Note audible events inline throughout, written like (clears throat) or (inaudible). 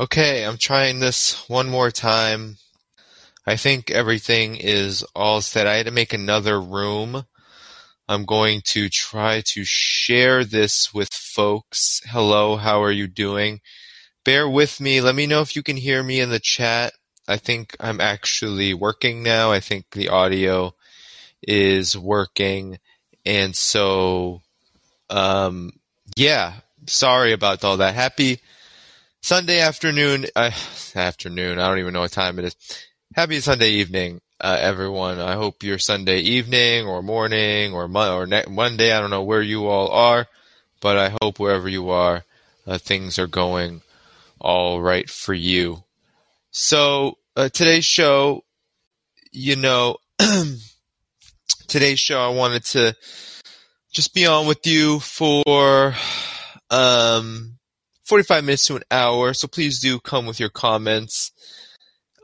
Okay, I'm trying this one more time. I think everything is all set. I had to make another room. I'm going to try to share this with folks. Hello, how are you doing? Bear with me. Let me know if you can hear me in the chat. I think I'm actually working now. I think the audio is working. And so, um, yeah, sorry about all that. Happy Sunday afternoon. Uh, afternoon. I don't even know what time it is. Happy Sunday evening, uh, everyone. I hope your Sunday evening or morning or mo- or ne- Monday. I don't know where you all are, but I hope wherever you are, uh, things are going all right for you. So uh, today's show, you know, (clears throat) today's show, I wanted to just be on with you for um, 45 minutes to an hour. So please do come with your comments.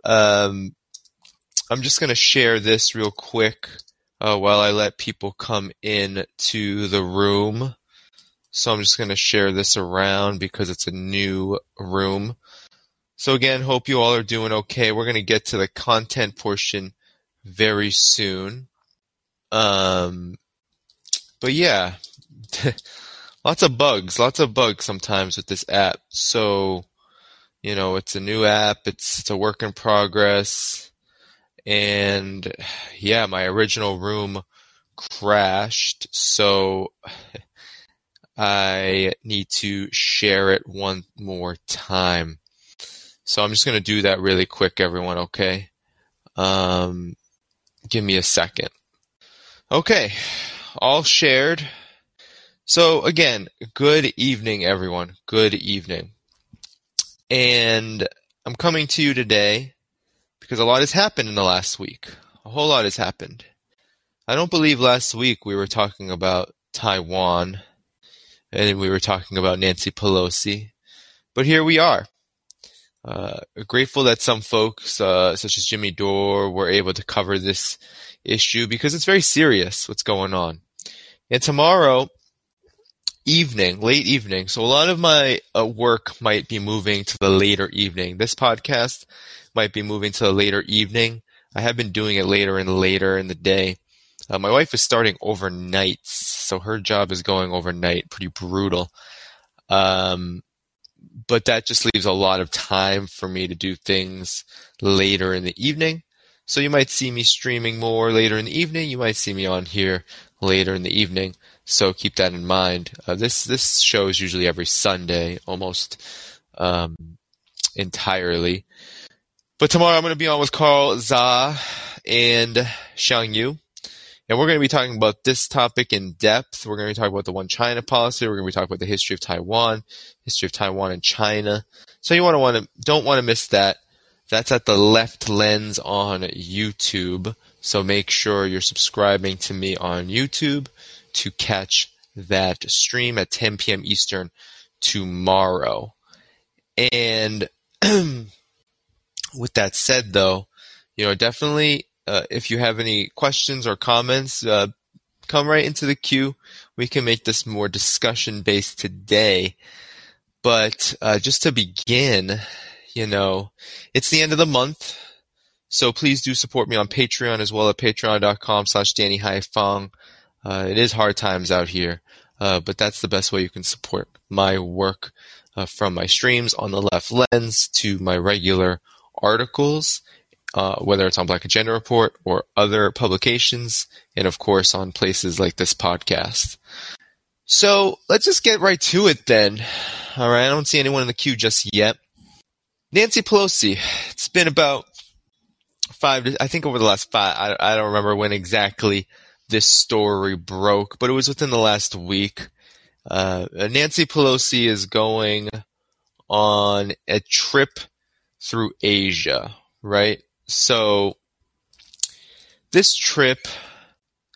Um, I'm just going to share this real quick uh, while I let people come in to the room. So I'm just going to share this around because it's a new room. So again, hope you all are doing okay. We're going to get to the content portion very soon. Um, but yeah, (laughs) lots of bugs, lots of bugs sometimes with this app. So, you know, it's a new app. It's, it's a work in progress. And yeah, my original room crashed. So I need to share it one more time. So I'm just going to do that really quick, everyone, okay? Um, give me a second. Okay, all shared. So again, good evening, everyone. Good evening. And I'm coming to you today because a lot has happened in the last week. A whole lot has happened. I don't believe last week we were talking about Taiwan and we were talking about Nancy Pelosi, but here we are. Uh, grateful that some folks, uh, such as Jimmy Dore, were able to cover this issue because it's very serious what's going on. And tomorrow evening, late evening, so a lot of my uh, work might be moving to the later evening. This podcast might be moving to the later evening. I have been doing it later and later in the day. Uh, my wife is starting overnight, so her job is going overnight. Pretty brutal. Um, but that just leaves a lot of time for me to do things later in the evening. So you might see me streaming more later in the evening. You might see me on here later in the evening. So keep that in mind. Uh, this this show is usually every Sunday, almost um, entirely. But tomorrow I'm going to be on with Carl Zha and Xiang Yu. And we're going to be talking about this topic in depth. We're going to be talking about the one China policy. We're going to be talking about the history of Taiwan, history of Taiwan and China. So you want to want to don't want to miss that. That's at the left lens on YouTube. So make sure you're subscribing to me on YouTube to catch that stream at 10 p.m. Eastern tomorrow. And (clears throat) with that said, though, you know, definitely uh, if you have any questions or comments, uh, come right into the queue. We can make this more discussion based today. But uh, just to begin, you know, it's the end of the month. So please do support me on Patreon as well at patreon.com slash Danny Haiphong. Uh, it is hard times out here, uh, but that's the best way you can support my work uh, from my streams on the left lens to my regular articles uh, whether it's on Black Agenda Report or other publications, and of course on places like this podcast. So let's just get right to it then. All right, I don't see anyone in the queue just yet. Nancy Pelosi. It's been about five. I think over the last five. I, I don't remember when exactly this story broke, but it was within the last week. Uh, Nancy Pelosi is going on a trip through Asia, right? So this trip,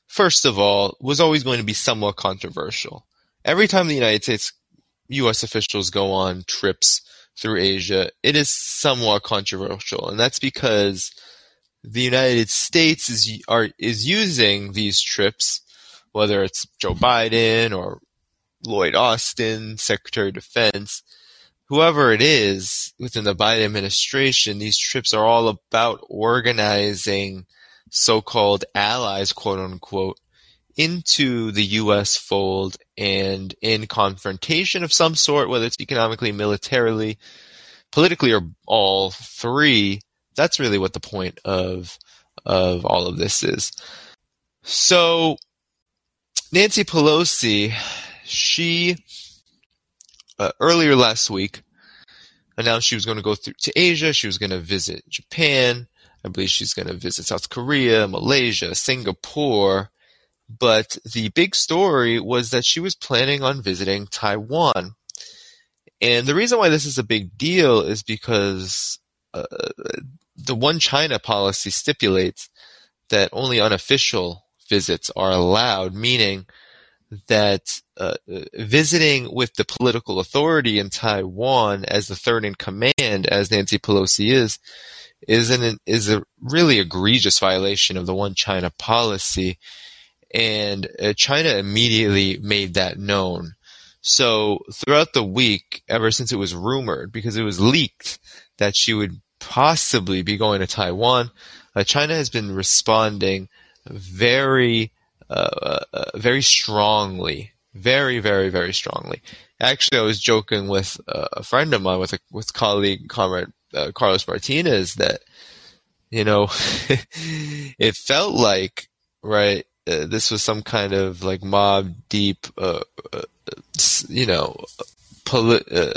first of all, was always going to be somewhat controversial. Every time the United States U.S. officials go on trips through Asia, it is somewhat controversial, and that's because the United States is are is using these trips, whether it's Joe Biden or Lloyd Austin, Secretary of Defense, whoever it is within the Biden administration, these trips are all about organizing so-called allies, quote unquote, into the U.S. fold and in confrontation of some sort, whether it's economically, militarily, politically, or all three. That's really what the point of of all of this is. So, Nancy Pelosi, she uh, earlier last week announced she was going to go through to Asia. She was going to visit Japan. I believe she's going to visit South Korea, Malaysia, Singapore. But the big story was that she was planning on visiting Taiwan. And the reason why this is a big deal is because uh, the one China policy stipulates that only unofficial visits are allowed, meaning that uh, visiting with the political authority in Taiwan as the third in command, as Nancy Pelosi is, is an is a really egregious violation of the one China policy, and uh, China immediately made that known. So throughout the week, ever since it was rumored, because it was leaked that she would possibly be going to Taiwan, uh, China has been responding very, uh, uh, very strongly, very, very, very strongly. Actually, I was joking with a friend of mine, with a with colleague, comrade uh, Carlos Martinez, that you know, (laughs) it felt like right. Uh, this was some kind of like Mobb Deep, uh, you know, poli- uh,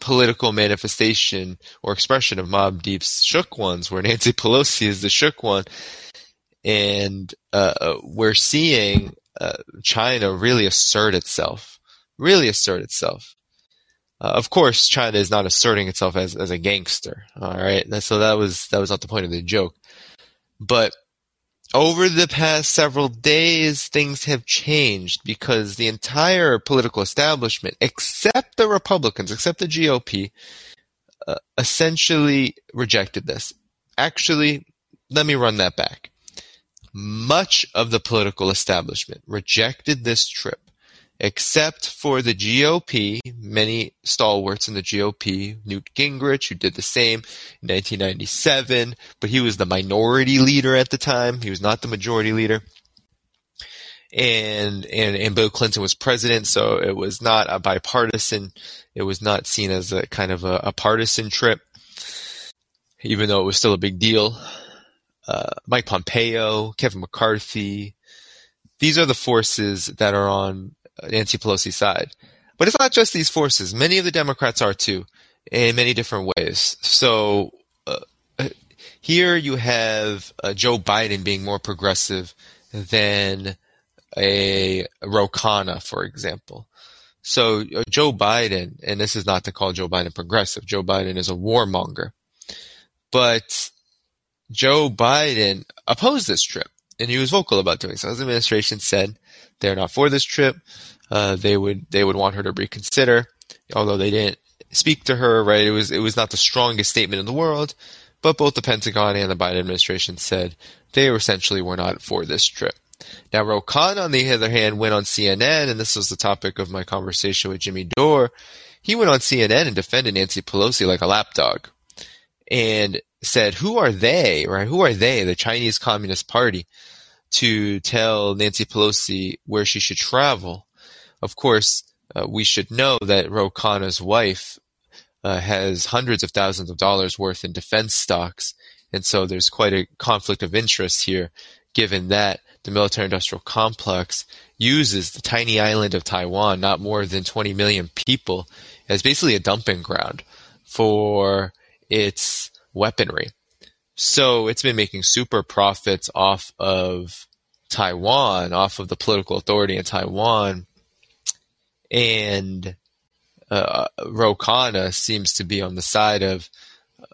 political manifestation or expression of Mobb Deep's shook ones, where Nancy (laughs) Pelosi is the shook one, and uh, uh, we're seeing uh, China really assert itself, really assert itself. Uh, of course, China is not asserting itself as as a gangster. All right, so that was that was not the point of the joke, but over the past several days, things have changed because the entire political establishment, except the Republicans, except the GOP, uh, essentially rejected this. Actually, let me run that back. Much of the political establishment rejected this trip except for the GOP, many stalwarts in the GOP, Newt Gingrich, who did the same in 1997, but he was the minority leader at the time. He was not the majority leader. And, and, and Bill Clinton was president, so it was not a bipartisan, it was not seen as a kind of a, a partisan trip, even though it was still a big deal. Uh, Mike Pompeo, Kevin McCarthy, these are the forces that are on Nancy Pelosi's side. But it's not just these forces. Many of the Democrats are too, in many different ways. So uh, here you have uh, Joe Biden being more progressive than a Ro Khanna, for example. So uh, Joe Biden, and this is not to call Joe Biden progressive. Joe Biden is a warmonger, but Joe Biden opposed this trip, and he was vocal about doing so. His administration said they're not for this trip. Uh, they would they would want her to reconsider, although they didn't speak to her. Right? It was it was not the strongest statement in the world, but both the Pentagon and the Biden administration said they essentially were not for this trip. Now, Ro Khanna, on the other hand, went on CNN, and this was the topic of my conversation with Jimmy Dore. He went on CNN and defended Nancy Pelosi like a lapdog, and said, "Who are they? Right? Who are they? The Chinese Communist Party." To tell Nancy Pelosi where she should travel. Of course, uh, we should know that Ro Khanna's wife uh, has hundreds of thousands of dollars worth in defense stocks, and so there's quite a conflict of interest here, given that the military industrial complex uses the tiny island of Taiwan, not more than 20 million people, as basically a dumping ground for its weaponry. So it's been making super profits off of Taiwan, off of the political authority in Taiwan. And uh, seems to be on the side of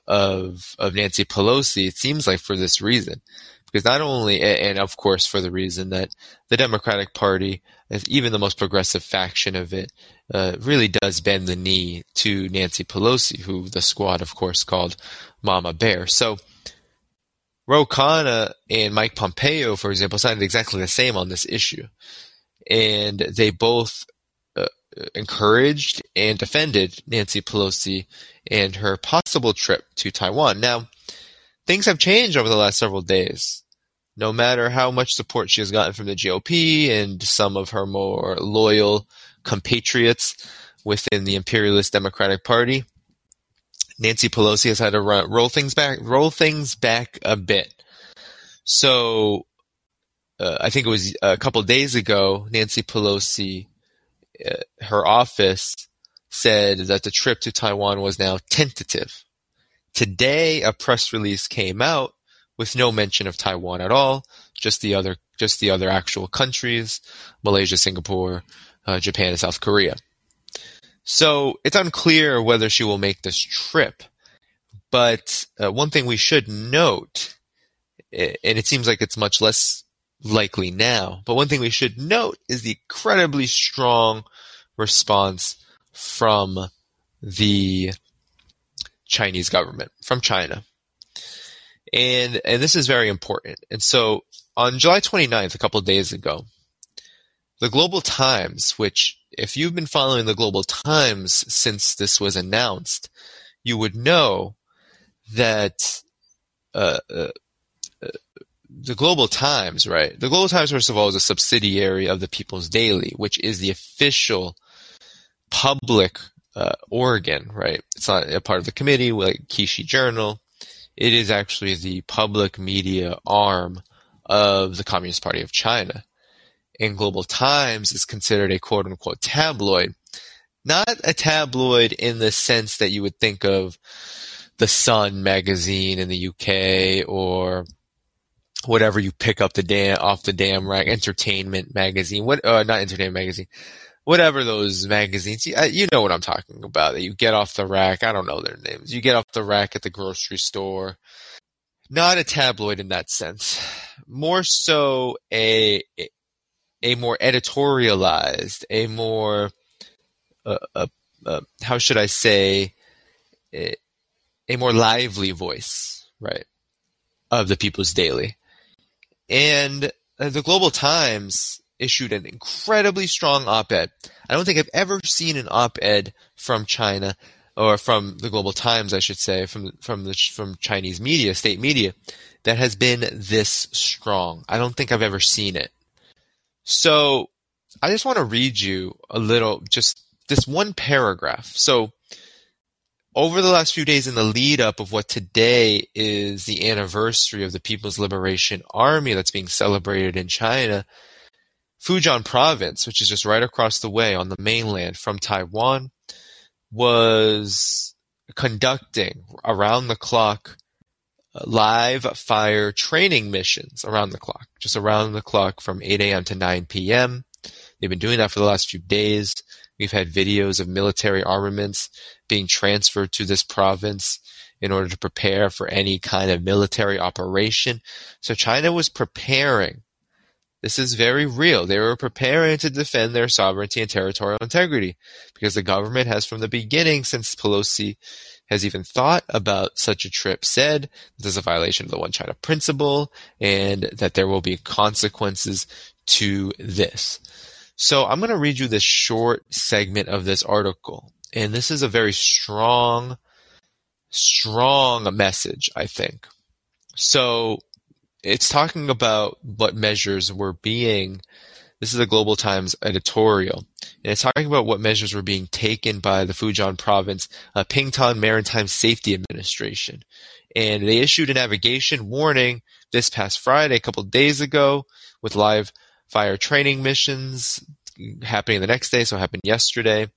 of of Nancy Pelosi. It seems like for this reason, because not only and of course for the reason that the Democratic Party, even the most progressive faction of it, uh, really does bend the knee to Nancy Pelosi, who the squad of course called Mama Bear. So Ro Khanna and Mike Pompeo, for example, sounded exactly the same on this issue. And they both uh, encouraged and defended Nancy Pelosi and her possible trip to Taiwan. Now, things have changed over the last several days. No matter how much support she has gotten from the GOP and some of her more loyal compatriots within the imperialist Democratic Party, Nancy Pelosi has had to roll things back, roll things back a bit. So, uh, I think it was a couple days ago, Nancy Pelosi, uh, her office said that the trip to Taiwan was now tentative. Today, a press release came out with no mention of Taiwan at all, just the other, just the other actual countries, Malaysia, Singapore, uh, Japan, and South Korea. So it's unclear whether she will make this trip. But uh, one thing we should note, and it seems like it's much less likely now, but one thing we should note is the incredibly strong response from the Chinese government, from China. And, and this is very important. And so on July 29th, a couple of days ago, the Global Times, which if you've been following the Global Times since this was announced, you would know that uh, uh, uh, the Global Times, right? The Global Times, first of all, is a subsidiary of the People's Daily, which is the official public uh, organ, right? It's not a part of the committee like Qiushi Journal. It is actually the public media arm of the Communist Party of China in Global Times is considered a quote unquote tabloid. Not a tabloid in the sense that you would think of the Sun magazine in the UK or whatever you pick up the damn off the damn rack, entertainment magazine, what, uh, not entertainment magazine, whatever those magazines, you, uh, you know what I'm talking about, that you get off the rack. I don't know their names. You get off the rack at the grocery store. Not a tabloid in that sense. More so a, a more editorialized, a more, uh, uh, uh, how should I say, a, a, more lively voice, right, of the People's Daily. And uh, the Global Times issued an incredibly strong op-ed. I don't think I've ever seen an op-ed from China or from the Global Times, I should say, from from the from Chinese media, state media, that has been this strong. I don't think I've ever seen it. So I just want to read you a little, just this one paragraph. So over the last few days in the lead up of what today is the anniversary of the People's Liberation Army that's being celebrated in China, Fujian province, which is just right across the way on the mainland from Taiwan, was conducting around the clock live fire training missions around the clock, just around the clock from 8 a.m. to 9 p.m. They've been doing that for the last few days. We've had videos of military armaments being transferred to this province in order to prepare for any kind of military operation. So China was preparing. This is very real. They were preparing to defend their sovereignty and territorial integrity because the government has from the beginning since Pelosi has even thought about such a trip said this is a violation of the One China principle and that there will be consequences to this. So I'm going to read you this short segment of this article. And this is a very strong, strong message, I think. So it's talking about what measures were being this is a Global Times editorial, and it's talking about what measures were being taken by the Fujian Province uh, Pingtan Maritime Safety Administration. And they issued a navigation warning this past Friday, a couple days ago, with live fire training missions happening the next day, so it happened yesterday.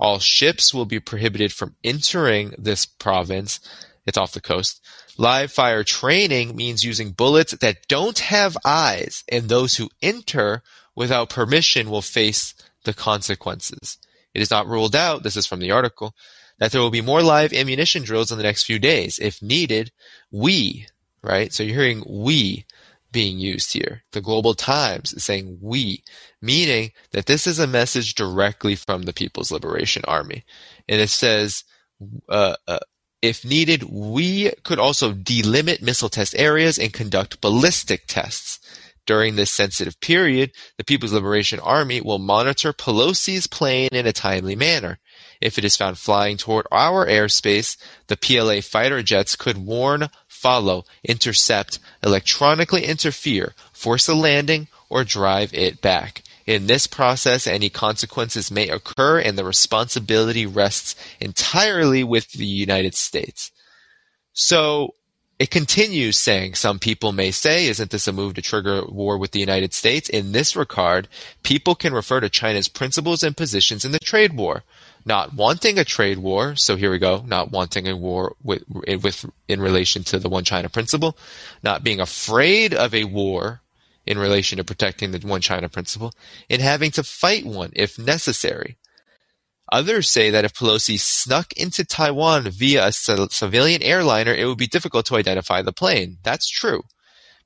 All ships will be prohibited from entering this province. It's off the coast. Live fire training means using bullets that don't have eyes, and those who enter without permission will face the consequences. It is not ruled out, this is from the article, that there will be more live ammunition drills in the next few days. If needed, we, right? So you're hearing we being used here. The Global Times is saying we, meaning that this is a message directly from the People's Liberation Army. And it says, uh, uh, if needed, we could also delimit missile test areas and conduct ballistic tests During this sensitive period, the People's Liberation Army will monitor Pelosi's plane in a timely manner. If it is found flying toward our airspace, the PLA fighter jets could warn, follow, intercept, electronically interfere, force a landing, or drive it back. In this process, any consequences may occur and the responsibility rests entirely with the United States. So it continues saying, some people may say, isn't this a move to trigger war with the United States? In this regard, people can refer to China's principles and positions in the trade war. Not wanting a trade war, so here we go, not wanting a war with, with in relation to the one China principle, not being afraid of a war in relation to protecting the one China principle, and having to fight one if necessary. Others say that if Pelosi snuck into Taiwan via a civilian airliner, it would be difficult to identify the plane. That's true.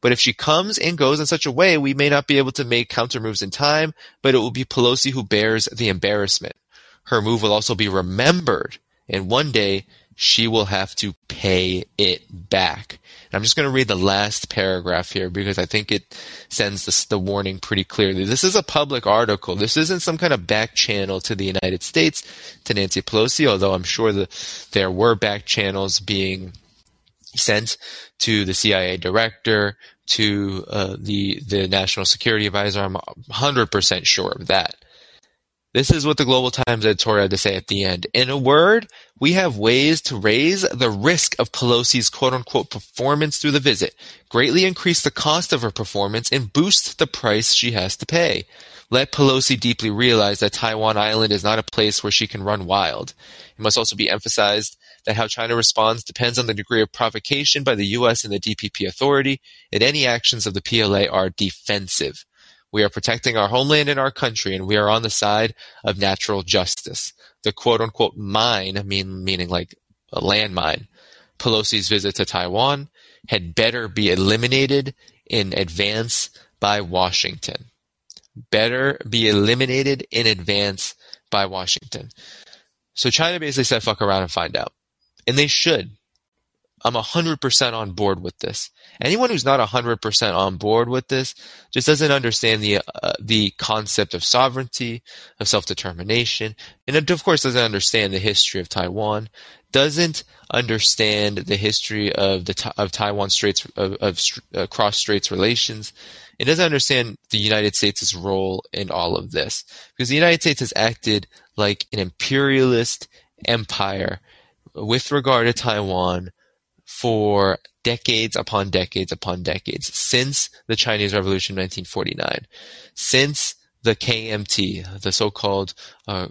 But if she comes and goes in such a way, we may not be able to make counter moves in time, but it will be Pelosi who bears the embarrassment. Her move will also be remembered, and one day she will have to pay it back. And I'm just going to read the last paragraph here because I think it sends the, the, warning pretty clearly. This is a public article. This isn't some kind of back channel to the United States, to Nancy Pelosi, although I'm sure that there were back channels being sent to the CIA director, to uh, the the national security advisor. I'm 100% sure of that. This is what the Global Times editorial had to say at the end. In a word, we have ways to raise the risk of Pelosi's quote unquote performance through the visit, greatly increase the cost of her performance, and boost the price she has to pay. Let Pelosi deeply realize that Taiwan Island is not a place where she can run wild. It must also be emphasized that how China responds depends on the degree of provocation by the U.S. and the DPP authority, and any actions of the PLA are defensive. We are protecting our homeland and our country, and we are on the side of natural justice. The quote unquote mine, mean, meaning like a landmine, Pelosi's visit to Taiwan had better be eliminated in advance by Washington. Better be eliminated in advance by Washington. So China basically said, fuck around and find out. And they should. I'm 100% on board with this. Anyone who's not 100% on board with this just doesn't understand the uh, the concept of sovereignty, of self-determination, and of course doesn't understand the history of Taiwan, doesn't understand the history of the of Taiwan Straits of, of uh, cross straits relations. It doesn't understand the United States' role in all of this because the United States has acted like an imperialist empire with regard to Taiwan for decades upon decades upon decades since the Chinese Revolution in 1949, since the KMT, the so-called uh,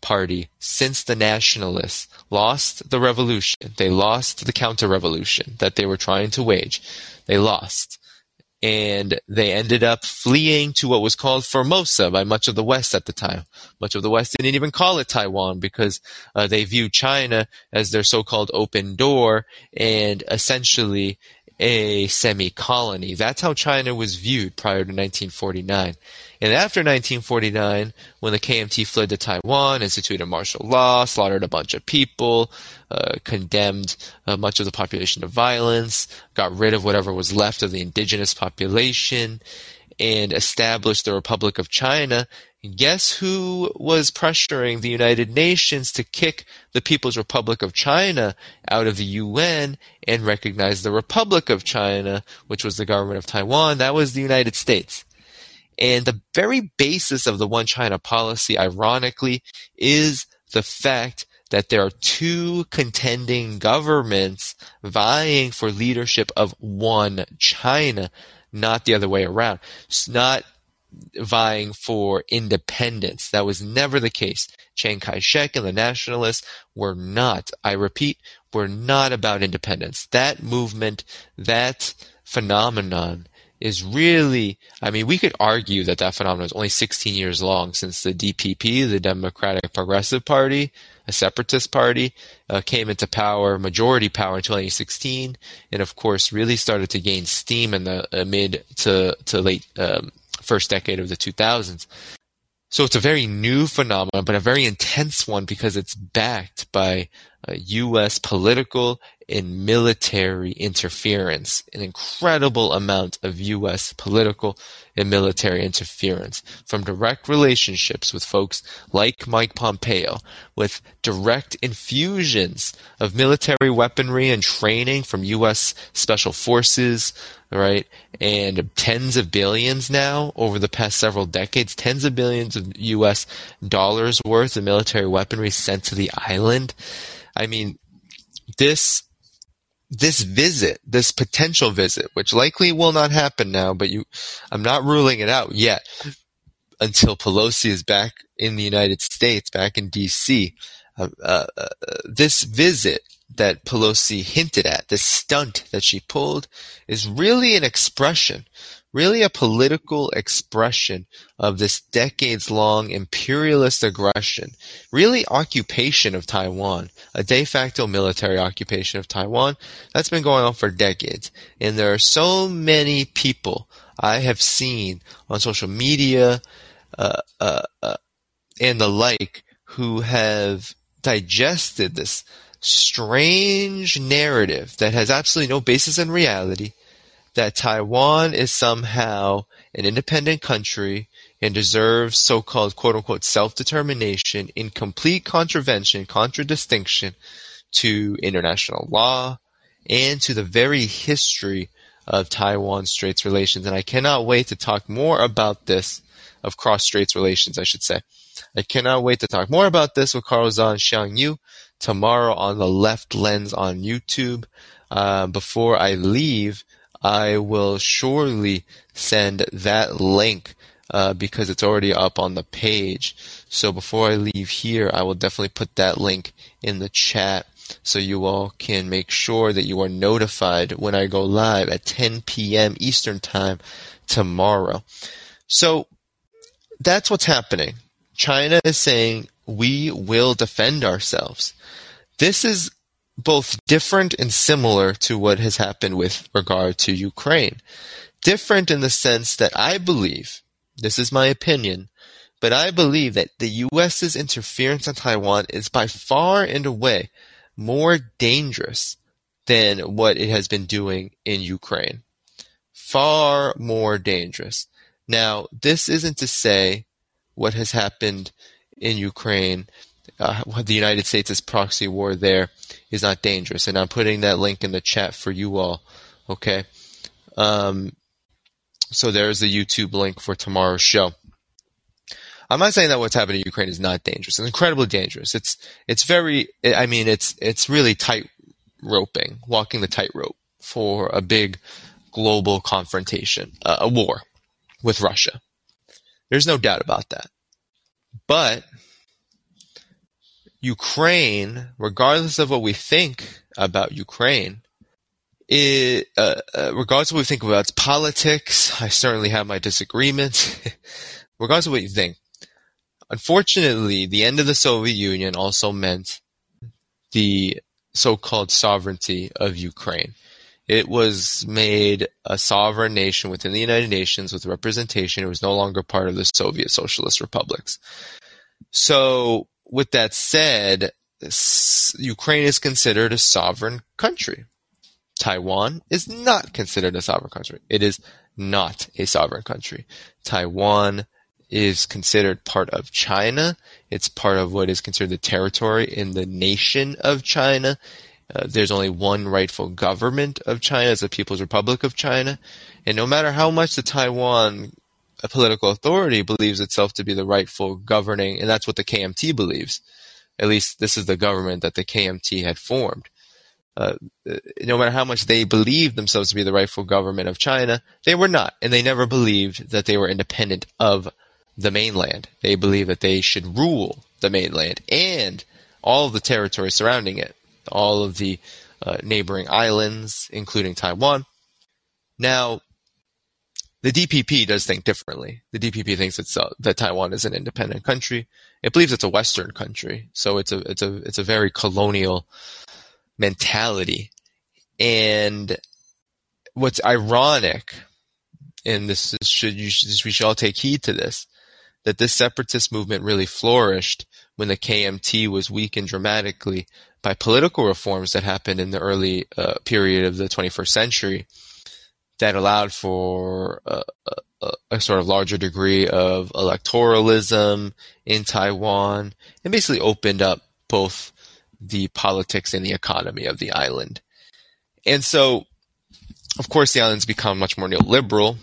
party, since the nationalists lost the revolution, they lost the counter-revolution that they were trying to wage. They lost and they ended up fleeing to what was called Formosa by much of the West at the time. Much of the West didn't even call it Taiwan because uh, they viewed China as their so-called open door and essentially a semi-colony. That's how China was viewed prior to 1949. And after 1949, when the KMT fled to Taiwan, instituted martial law, slaughtered a bunch of people, uh, condemned uh, much of the population to violence, got rid of whatever was left of the indigenous population, and established the Republic of China, guess who was pressuring the United Nations to kick the People's Republic of China out of the UN and recognize the Republic of China, which was the government of Taiwan? That was the United States. And the very basis of the One China policy, ironically, is the fact that there are two contending governments vying for leadership of one China, not the other way around. It's not vying for independence. That was never the case. Chiang Kai-shek and the nationalists were not, I repeat, were not about independence. That movement, that phenomenon is really, I mean, we could argue that that phenomenon is only 16 years long since the DPP, the Democratic Progressive Party, a separatist party, uh, came into power, majority power in 2016, and of course really started to gain steam in the uh, mid to, to late um, first decade of the 2000s. So it's a very new phenomenon, but a very intense one because it's backed by uh, U.S. political and military interference, an incredible amount of U.S. political and military interference from direct relationships with folks like Mike Pompeo, with direct infusions of military weaponry and training from U.S. special forces, right? And tens of billions now over the past several decades, tens of billions of U.S. dollars worth of military weaponry sent to the island. I mean, this this visit, this potential visit, which likely will not happen now, but you, I'm not ruling it out yet until Pelosi is back in the United States, back in D.C. Uh, uh, uh, this visit that Pelosi hinted at, this stunt that she pulled, is really an expression really a political expression of this decades long imperialist aggression, really occupation of Taiwan, a de facto military occupation of Taiwan that's been going on for decades. And there are so many people I have seen on social media uh, uh, uh, and the like who have digested this strange narrative that has absolutely no basis in reality that Taiwan is somehow an independent country and deserves so-called quote-unquote self-determination in complete contravention, contradistinction to international law and to the very history of Taiwan Straits relations. And I cannot wait to talk more about this, of cross straits relations, I should say. I cannot wait to talk more about this with Carl Zhan Xiang Yu tomorrow on the left lens on YouTube. Uh, before I leave, I will surely send that link uh, because it's already up on the page. So before I leave here, I will definitely put that link in the chat so you all can make sure that you are notified when I go live at 10 p.m. Eastern Time tomorrow. So that's what's happening. China is saying we will defend ourselves. This is both different and similar to what has happened with regard to Ukraine. Different in the sense that I believe, this is my opinion, but I believe that the US's interference in Taiwan is by far and away more dangerous than what it has been doing in Ukraine. Far more dangerous. Now, this isn't to say what has happened in Ukraine uh, the United States' proxy war there is not dangerous. And I'm putting that link in the chat for you all. Okay. Um, so there's the YouTube link for tomorrow's show. I'm not saying that what's happening in Ukraine is not dangerous. It's incredibly dangerous. It's it's very. I mean, it's it's really tight roping, walking the tightrope for a big global confrontation, uh, a war with Russia. There's no doubt about that. But Ukraine, regardless of what we think about Ukraine, it, uh, uh, regardless of what we think about its politics, I certainly have my disagreements. (laughs) regardless of what you think, unfortunately, the end of the Soviet Union also meant the so-called sovereignty of Ukraine. It was made a sovereign nation within the United Nations with representation. It was no longer part of the Soviet Socialist republics. So with that said, Ukraine is considered a sovereign country. Taiwan is not considered a sovereign country. It is not a sovereign country. Taiwan is considered part of China. It's part of what is considered the territory in the nation of China. Uh, there's only one rightful government of China, it's the People's Republic of China. And no matter how much the Taiwan a political authority believes itself to be the rightful governing, and that's what the KMT believes. At least this is the government that the KMT had formed. Uh, no matter how much they believed themselves to be the rightful government of China, they were not, and they never believed that they were independent of the mainland. They believed that they should rule the mainland and all of the territory surrounding it, all of the uh, neighboring islands, including Taiwan. Now, the DPP does think differently. The DPP thinks it's uh, that Taiwan is an independent country. It believes it's a Western country, so it's a it's a it's a very colonial mentality. And what's ironic, and this is, should you should, we should all take heed to this, that this separatist movement really flourished when the KMT was weakened dramatically by political reforms that happened in the early uh, period of the 21st century that allowed for a, a, a, sort of larger degree of electoralism in Taiwan and basically opened up both the politics and the economy of the island. And so, of course, the island's become much more neoliberal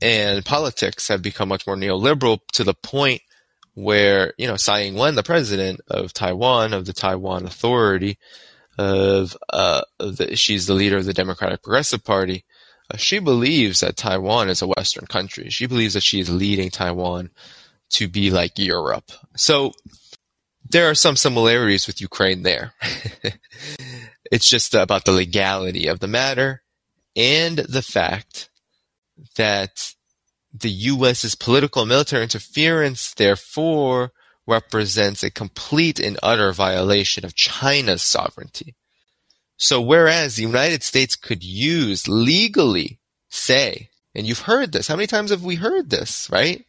and politics have become much more neoliberal to the point where, you know, Tsai Ing-wen, the president of Taiwan, of the Taiwan Authority, of, uh, the, she's the leader of the Democratic Progressive Party, Uh, she believes that Taiwan is a Western country. She believes that she is leading Taiwan to be like Europe. So there are some similarities with Ukraine there. (laughs) it's just about the legality of the matter and the fact that the U.S.'s political and military interference, therefore, represents a complete and utter violation of China's sovereignty. So whereas the United States could use legally say, and you've heard this, how many times have we heard this, right?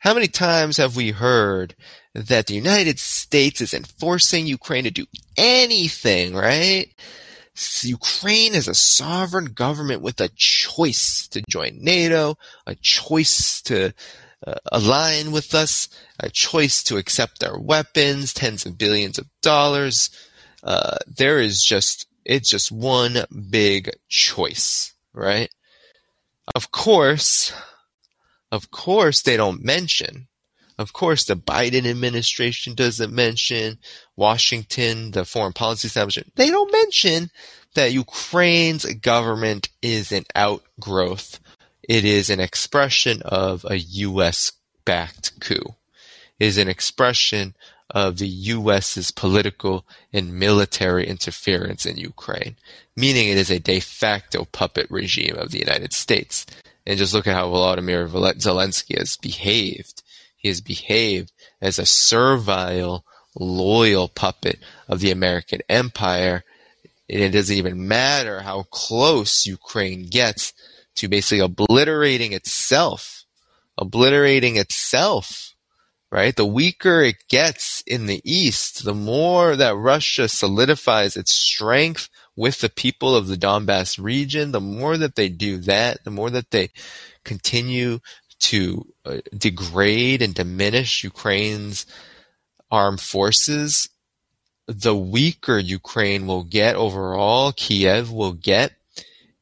How many times have we heard that the United States is enforcing Ukraine to do anything, right? Ukraine is a sovereign government with a choice to join NATO, a choice to uh, align with us, a choice to accept our weapons, tens of billions of dollars. Uh, there is just, it's just one big choice, right? Of course, of course they don't mention of course, the Biden administration doesn't mention Washington, the foreign policy establishment. They don't mention that Ukraine's government is an outgrowth. It is an expression of a U.S. backed coup. It is an expression of the U.S.'s political and military interference in Ukraine, meaning it is a de facto puppet regime of the United States. And just look at how Volodymyr Zelensky has behaved he has behaved as a servile, loyal puppet of the American empire. And it doesn't even matter how close Ukraine gets to basically obliterating itself, obliterating itself, right? The weaker it gets in the East, the more that Russia solidifies its strength with the people of the Donbass region, the more that they do that, the more that they continue to uh, degrade and diminish Ukraine's armed forces, the weaker Ukraine will get overall, Kiev will get.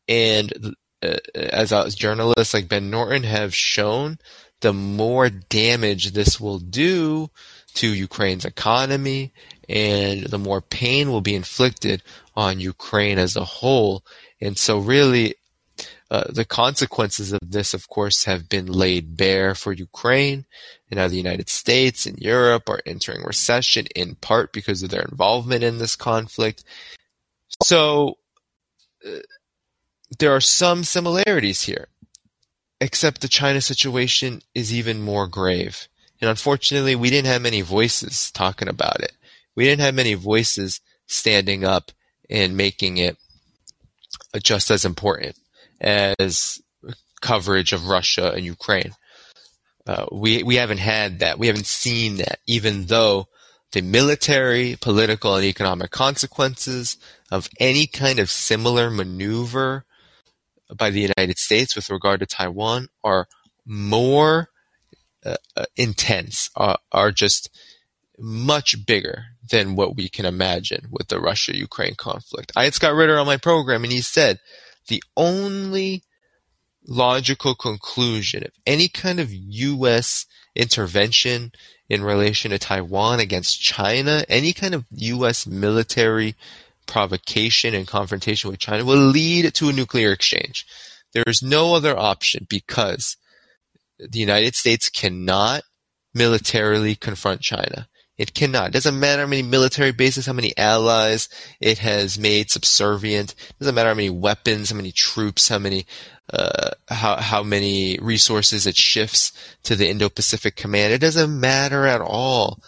And uh, as, as journalists like Ben Norton have shown, the more damage this will do to Ukraine's economy and the more pain will be inflicted on Ukraine as a whole. And so really uh, the consequences of this, of course, have been laid bare for Ukraine, and now the United States and Europe are entering recession in part because of their involvement in this conflict. So uh, there are some similarities here, except the China situation is even more grave. And unfortunately, we didn't have many voices talking about it. We didn't have many voices standing up and making it just as important as coverage of Russia and Ukraine. Uh, we we haven't had that. We haven't seen that, even though the military, political, and economic consequences of any kind of similar maneuver by the United States with regard to Taiwan are more uh, uh intense, are, are just much bigger than what we can imagine with the Russia-Ukraine conflict. I had Scott Ritter on my program, and he said the only logical conclusion of any kind of U.S. intervention in relation to Taiwan against China, any kind of U.S. military provocation and confrontation with China will lead to a nuclear exchange. There is no other option because the United States cannot militarily confront China. It cannot. It doesn't matter how many military bases, how many allies it has made subservient. It doesn't matter how many weapons, how many troops, how many uh, how how many resources it shifts to the Indo-Pacific Command. It doesn't matter at all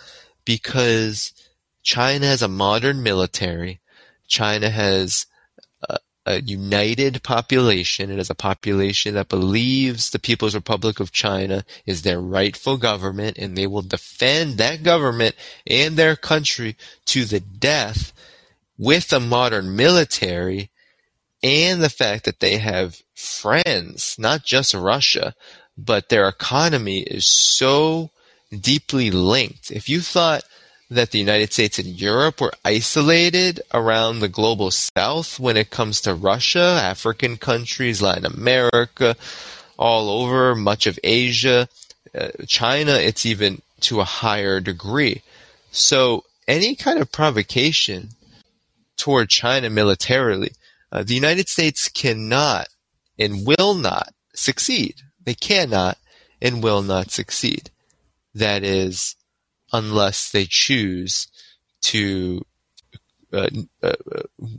because China has a modern military. China has a united population. It is a population that believes the People's Republic of China is their rightful government and they will defend that government and their country to the death with a modern military and the fact that they have friends, not just Russia, but their economy is so deeply linked. If you thought that the United States and Europe were isolated around the global south when it comes to Russia, African countries, Latin America, all over, much of Asia, uh, China, it's even to a higher degree. So any kind of provocation toward China militarily, uh, the United States cannot and will not succeed. They cannot and will not succeed. That is, unless they choose to uh, uh,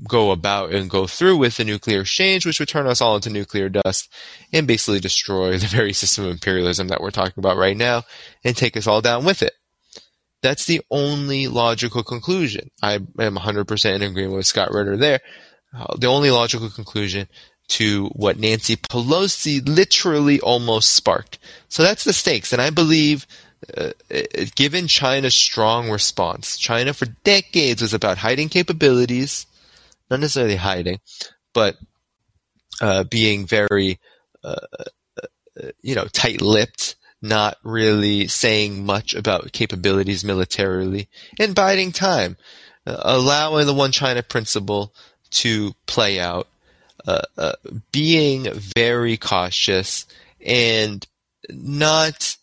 go about and go through with the nuclear exchange, which would turn us all into nuclear dust and basically destroy the (laughs) very system of imperialism that we're talking about right now and take us all down with it. That's the only logical conclusion. I am 100% in agreement with Scott Ritter there. Uh, the only logical conclusion to what Nancy Pelosi literally almost sparked. So that's the stakes. And I believe uh, given China's strong response, China for decades was about hiding capabilities, not necessarily hiding, but uh, being very, uh, uh, you know, tight-lipped, not really saying much about capabilities militarily, and biding time, uh, allowing the one China principle to play out, uh, being very cautious and not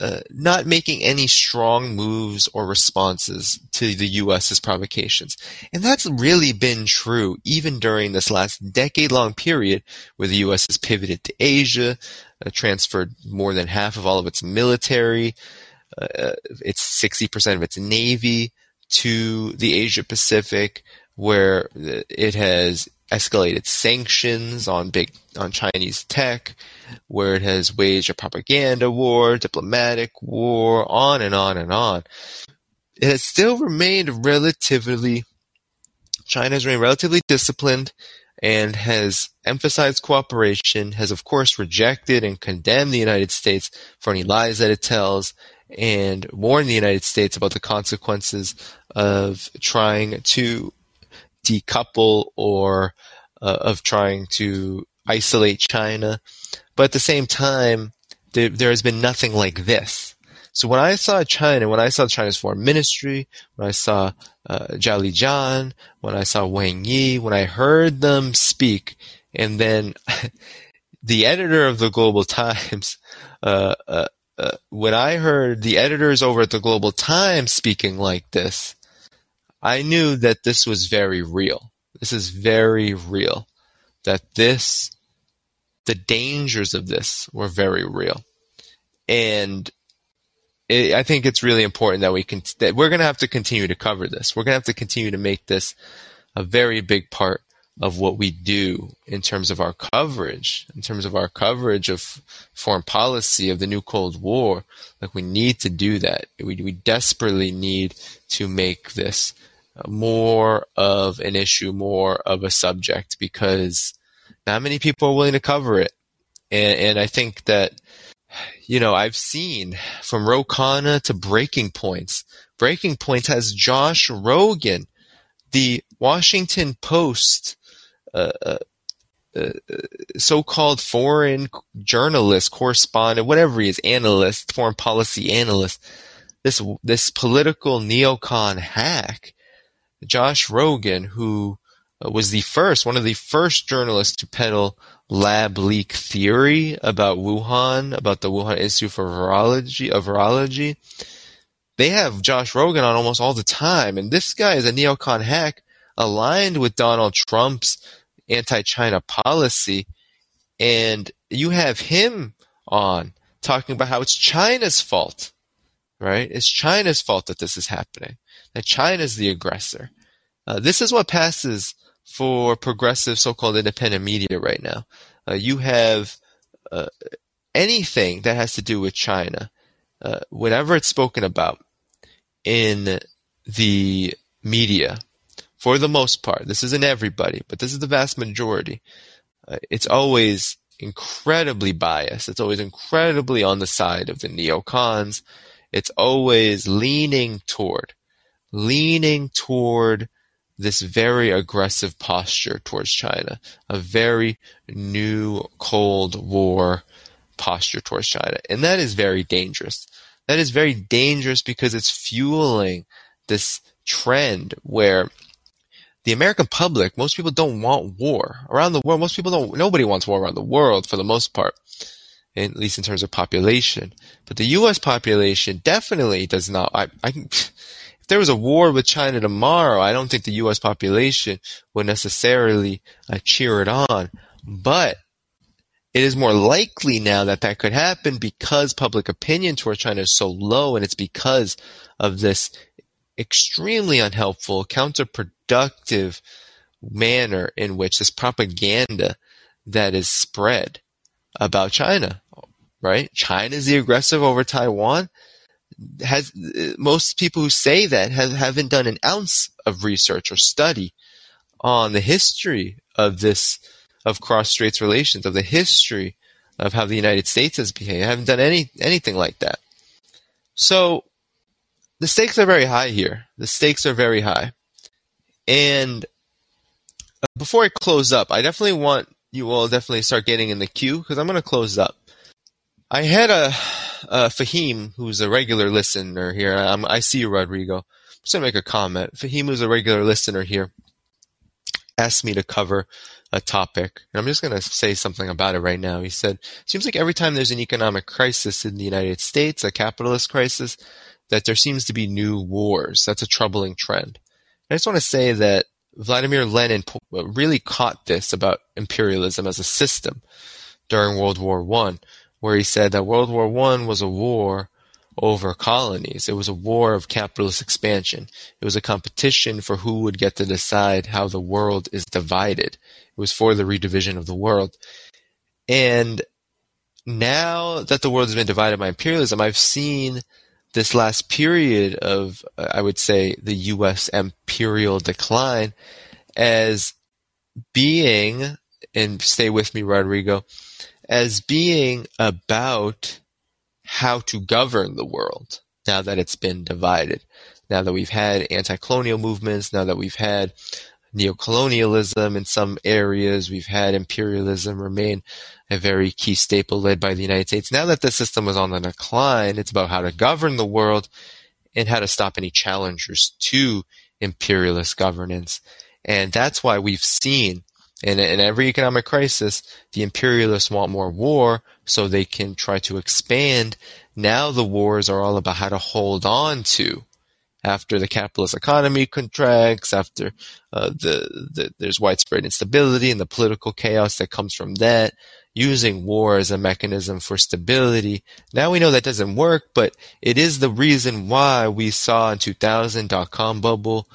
uh, not making any strong moves or responses to the U.S.'s provocations. And that's really been true even during this last decade long period where the U.S. has pivoted to Asia, uh, transferred more than half of all of its military, uh, it's 60% of its navy to the Asia Pacific, where it has escalated sanctions on big on Chinese tech, where it has waged a propaganda war, diplomatic war, on and on and on. It has still remained relatively China has remained relatively disciplined and has emphasized cooperation, has of course rejected and condemned the United States for any lies that it tells, and warned the United States about the consequences of trying to decouple or uh, of trying to isolate China. But at the same time, there, there has been nothing like this. So when I saw China, when I saw China's foreign ministry, when I saw uh, Lijian, when I saw Wang Yi, when I heard them speak, and then (laughs) the editor of the Global (laughs) Times, uh, uh, uh, when I heard the editors over at the Global Times speaking like this, I knew that this was very real. This is very real. That this, the dangers of this were very real. And it, I think it's really important that we can, that we're going to have to continue to cover this. We're going to have to continue to make this a very big part of what we do in terms of our coverage, in terms of our coverage of foreign policy of the new Cold War. Like we need to do that. We, we desperately need to make this more of an issue, more of a subject because not many people are willing to cover it. And, and I think that, you know, I've seen from Ro Khanna to Breaking Points. Breaking Points has Josh Rogin, the Washington Post, uh, uh, uh, so-called foreign journalist, correspondent, whatever he is, analyst, foreign policy analyst. This this political neocon hack Josh Rogin, who was the first, one of the first journalists to peddle lab leak theory about Wuhan, about the Wuhan Institute for Virology, of Virology. They have Josh Rogin on almost all the time, and this guy is a neocon hack aligned with Donald Trump's anti-China policy, and you have him on talking about how it's China's fault, right? It's China's fault that this is happening that China is the aggressor. Uh, this is what passes for progressive so-called independent media right now. Uh, you have uh, anything that has to do with China, uh, whenever it's spoken about in the media for the most part, this isn't everybody, but this is the vast majority. Uh, it's always incredibly biased. It's always incredibly on the side of the neocons. It's always leaning toward, leaning toward this very aggressive posture towards China, a very new Cold War posture towards China. And that is very dangerous. That is very dangerous because it's fueling this trend where the American public, most people don't want war around the world. Most people don't, nobody wants war around the world for the most part, at least in terms of population. But the U.S. population definitely does not. I, I, if there was a war with China tomorrow, I don't think the U.S. population would necessarily uh, cheer it on. But it is more likely now that that could happen because public opinion towards China is so low, and it's because of this extremely unhelpful, counterproductive manner in which this propaganda that is spread about China, right? China is the aggressive over Taiwan. Has most people who say that have, haven't done an ounce of research or study on the history of this of cross-straits relations, of the history of how the United States has behaved. I haven't done any anything like that. So the stakes are very high here. The stakes are very high. And uh, before I close up, I definitely want you all definitely start getting in the queue because I'm going to close up. I had a, a, Fahim who's a regular listener here. I'm, i see you, Rodrigo. I'm just going to make a comment. Fahim, who's a regular listener here, asked me to cover a topic. And I'm just going to say something about it right now. He said, seems like every time there's an economic crisis in the United States, a capitalist crisis, that there seems to be new wars. That's a troubling trend. I just want to say that Vladimir Lenin uh, really caught this about imperialism as a system during World War One, where he said that World War One was a war over colonies. It was a war of capitalist expansion. It was a competition for who would get to decide how the world is divided. It was for the redivision of the world. And now that the world has been divided by imperialism, I've seen this last period of, I would say, the U.S. imperial decline as being, and stay with me, Rodrigo, as being about how to govern the world now that it's been divided. Now that we've had anti-colonial movements, now that we've had neocolonialism in some areas, we've had imperialism remain a very key staple led by the United States. Now that the system is on the decline, it's about how to govern the world and how to stop any challengers to imperialist governance. And that's why we've seen in, in every economic crisis, the imperialists want more war so they can try to expand. Now the wars are all about how to hold on to after the capitalist economy contracts, after uh, the, the, there's widespread instability and the political chaos that comes from that using war as a mechanism for stability. Now we know that doesn't work, but it is the reason why we saw in 2000 dot-com bubble,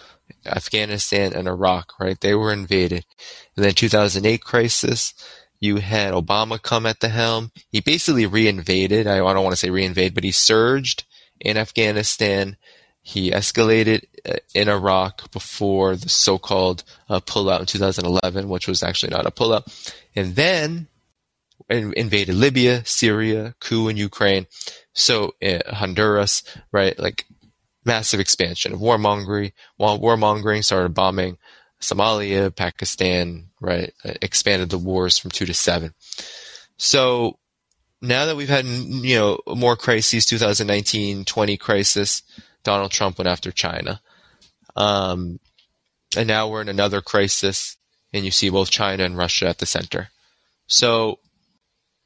Afghanistan and Iraq, right? They were invaded. And then 2008 crisis, you had Obama come at the helm. He basically reinvaded. I don't want to say reinvade, but he surged in Afghanistan. He escalated uh, in Iraq before the so-called uh, pullout in 2011, which was actually not a pullout. And then invaded Libya, Syria, coup in Ukraine, so uh, Honduras, right? Like massive expansion of warmongering. While warmongering started bombing Somalia, Pakistan, right? Expanded the wars from two to seven. So now that we've had, you know, more crises, 2019, 20 crisis, Donald Trump went after China. Um, and now we're in another crisis and you see both China and Russia at the center. So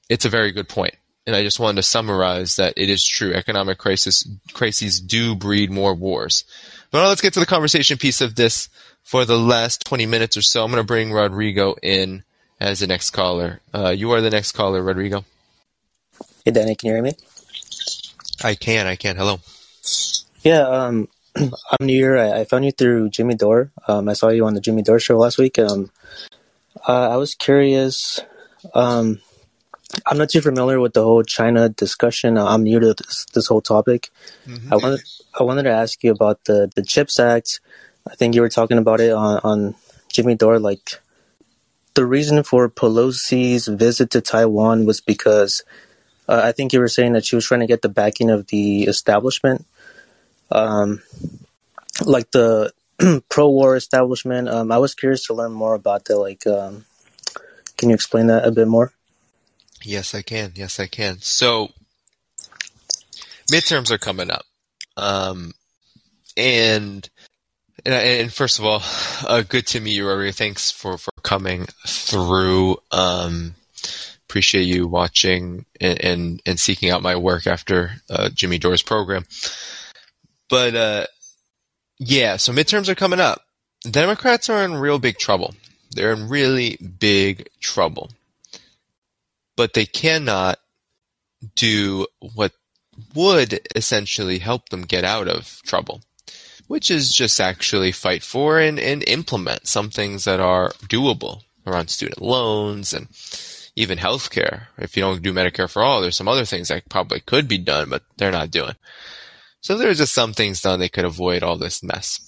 it's a very good point. And I just wanted to summarize that it is true. Economic crisis, crises do breed more wars. But now let's get to the conversation piece of this for the last 20 minutes or so. I'm going to bring Rodrigo in as the next caller. Uh, you are the next caller, Rodrigo. Hey, Danny, can you hear me? I can, I can. Hello. Yeah, um, (clears throat) I'm new here. I, I, found you through Jimmy Dore. Um, I saw you on the Jimmy Dore show last week. Um, uh, I was curious. Um, I'm not too familiar with the whole China discussion. I'm new to this, this whole topic. Mm-hmm. I wanted I wanted to ask you about the the Chips Act. I think you were talking about it on, on Jimmy Dore. Like the reason for Pelosi's visit to Taiwan was because uh, I think you were saying that she was trying to get the backing of the establishment, um, like the (clears throat) pro-war establishment. Um, I was curious to learn more about that. Like, um, can you explain that a bit more? Yes, I can. Yes, I can. So midterms are coming up, um, and and, and, first of all, (laughs) uh, good to meet you, Rory. Thanks for, for coming through. Um, appreciate you watching and, and, and, seeking out my work after uh, Jimmy Dore's program. But uh, yeah, so midterms are coming up. Democrats are in real big trouble. They're in really big trouble. But they cannot do what would essentially help them get out of trouble which is just actually fight for and, and implement some things that are doable around student loans and even healthcare. If you don't do Medicare for all, there's some other things that probably could be done, but they're not doing. So there's just some things done they could avoid all this mess.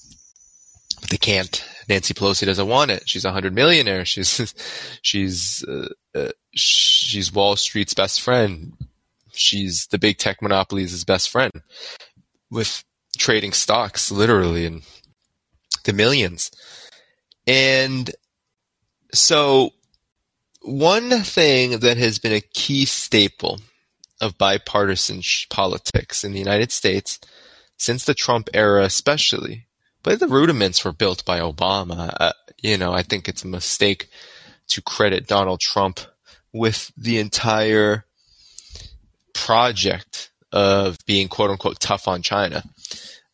But they can't. Nancy Pelosi doesn't want it. She's a hundred millionaire. She's (laughs) she's uh, uh, she's Wall Street's best friend. She's the big tech monopolies' best friend. With trading stocks literally in the millions. And so one thing that has been a key staple of bipartisan politics in the United States since the Trump era, especially, but the rudiments were built by Obama. Uh, you know, I think it's a mistake to credit Donald Trump with the entire project of being quote unquote tough on China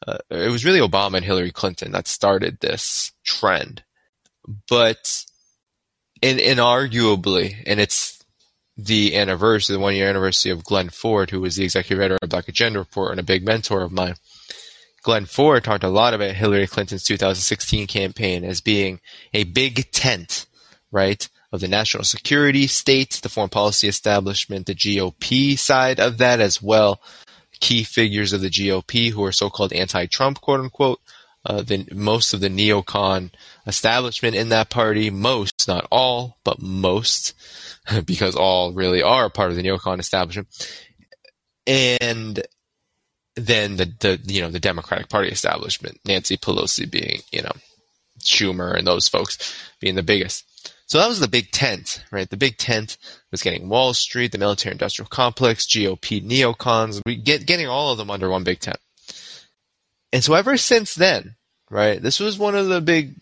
uh, it was really Obama and Hillary Clinton that started this trend. But in, inarguably, and it's the anniversary, the one year anniversary of Glenn Ford, who was the executive editor of Black Agenda Report and a big mentor of mine. Glenn Ford talked a lot about Hillary Clinton's 2016 campaign as being a big tent, right, of the national security state, the foreign policy establishment, the GOP side of that as well, key figures of the GOP who are so-called anti-Trump, quote unquote. Uh, the, most of the neocon establishment in that party, most, not all, but most, (laughs) because all really are part of the neocon establishment. And then the, the, you know, the Democratic Party establishment, Nancy Pelosi being, you know, Schumer and those folks being the biggest. So that was the big tent, right? The big tent was getting Wall Street, the military industrial complex, GOP neocons, we get getting all of them under one big tent. And so ever since then, right, this was one of the big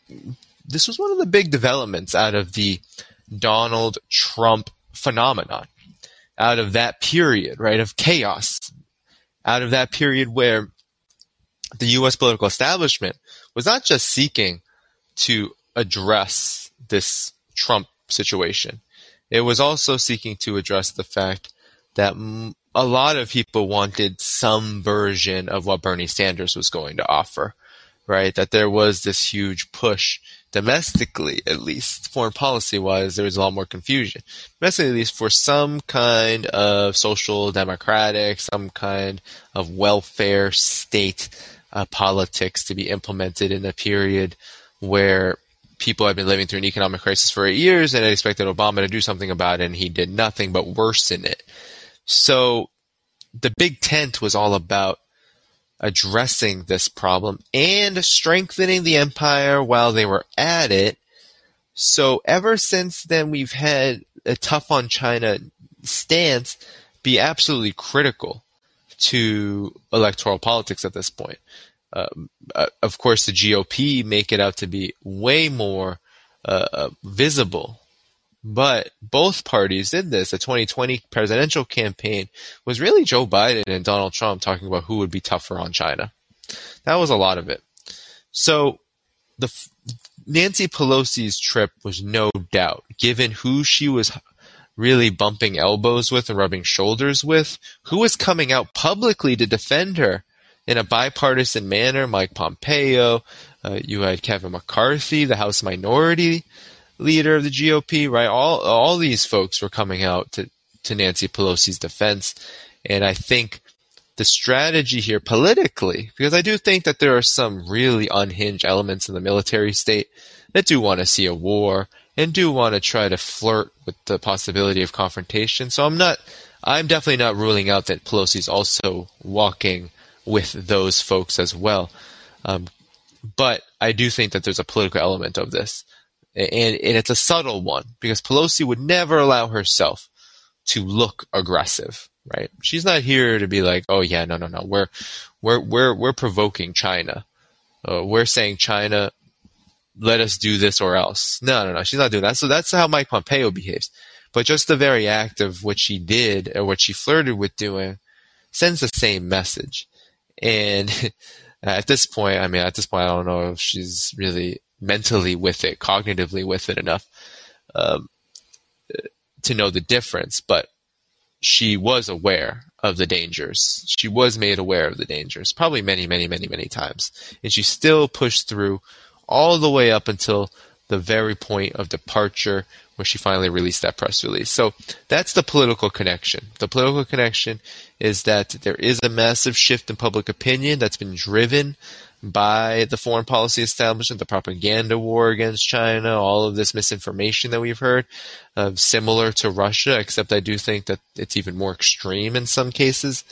this was one of the big developments out of the Donald Trump phenomenon. Out of that period, right, of chaos. Out of that period where the US political establishment was not just seeking to address this Trump situation. It was also seeking to address the fact that a lot of people wanted some version of what Bernie Sanders was going to offer, right? That there was this huge push domestically, at least foreign policy wise, there was a lot more confusion. Domestically, at least for some kind of social democratic, some kind of welfare state uh, politics to be implemented in a period where people had been living through an economic crisis for eight years and had expected Obama to do something about it, and he did nothing but worsen it. So the Big Tent was all about addressing this problem and strengthening the empire while they were at it. So ever since then, we've had a tough on China stance be absolutely critical to electoral politics at this point. Um, uh, of course, the GOP make it out to be way more uh, uh, visible. But both parties did this. The 2020 presidential campaign was really Joe Biden and Donald Trump talking about who would be tougher on China. That was a lot of it. So the Nancy Pelosi's trip was no doubt, given who she was really bumping elbows with and rubbing shoulders with, who was coming out publicly to defend her in a bipartisan manner. Mike Pompeo, uh, you had Kevin McCarthy, the House Minority Leader of the GOP, right? All all these folks were coming out to to Nancy Pelosi's defense, and I think the strategy here politically, because I do think that there are some really unhinged elements in the military state that do want to see a war and do want to try to flirt with the possibility of confrontation. So I'm not, I'm definitely not ruling out that Pelosi's also walking with those folks as well. Um, but I do think that there's a political element of this. And, and it's a subtle one because Pelosi would never allow herself to look aggressive, right? She's not here to be like, oh yeah, no, no, no, we're, we're, we're, we're provoking China. Uh, we're saying China, let us do this or else. No, no, no, she's not doing that. So that's how Mike Pompeo behaves. But just the very act of what she did or what she flirted with doing sends the same message. And (laughs) at this point, I mean, at this point, I don't know if she's really mentally with it, cognitively with it enough um, to know the difference. But she was aware of the dangers. She was made aware of the dangers, probably many, many, many, many times. And she still pushed through all the way up until the very point of departure when she finally released that press release. So that's the political connection. The political connection is that there is a massive shift in public opinion that's been driven by the foreign policy establishment, the propaganda war against China, all of this misinformation that we've heard, uh, similar to Russia, except I do think that it's even more extreme in some cases.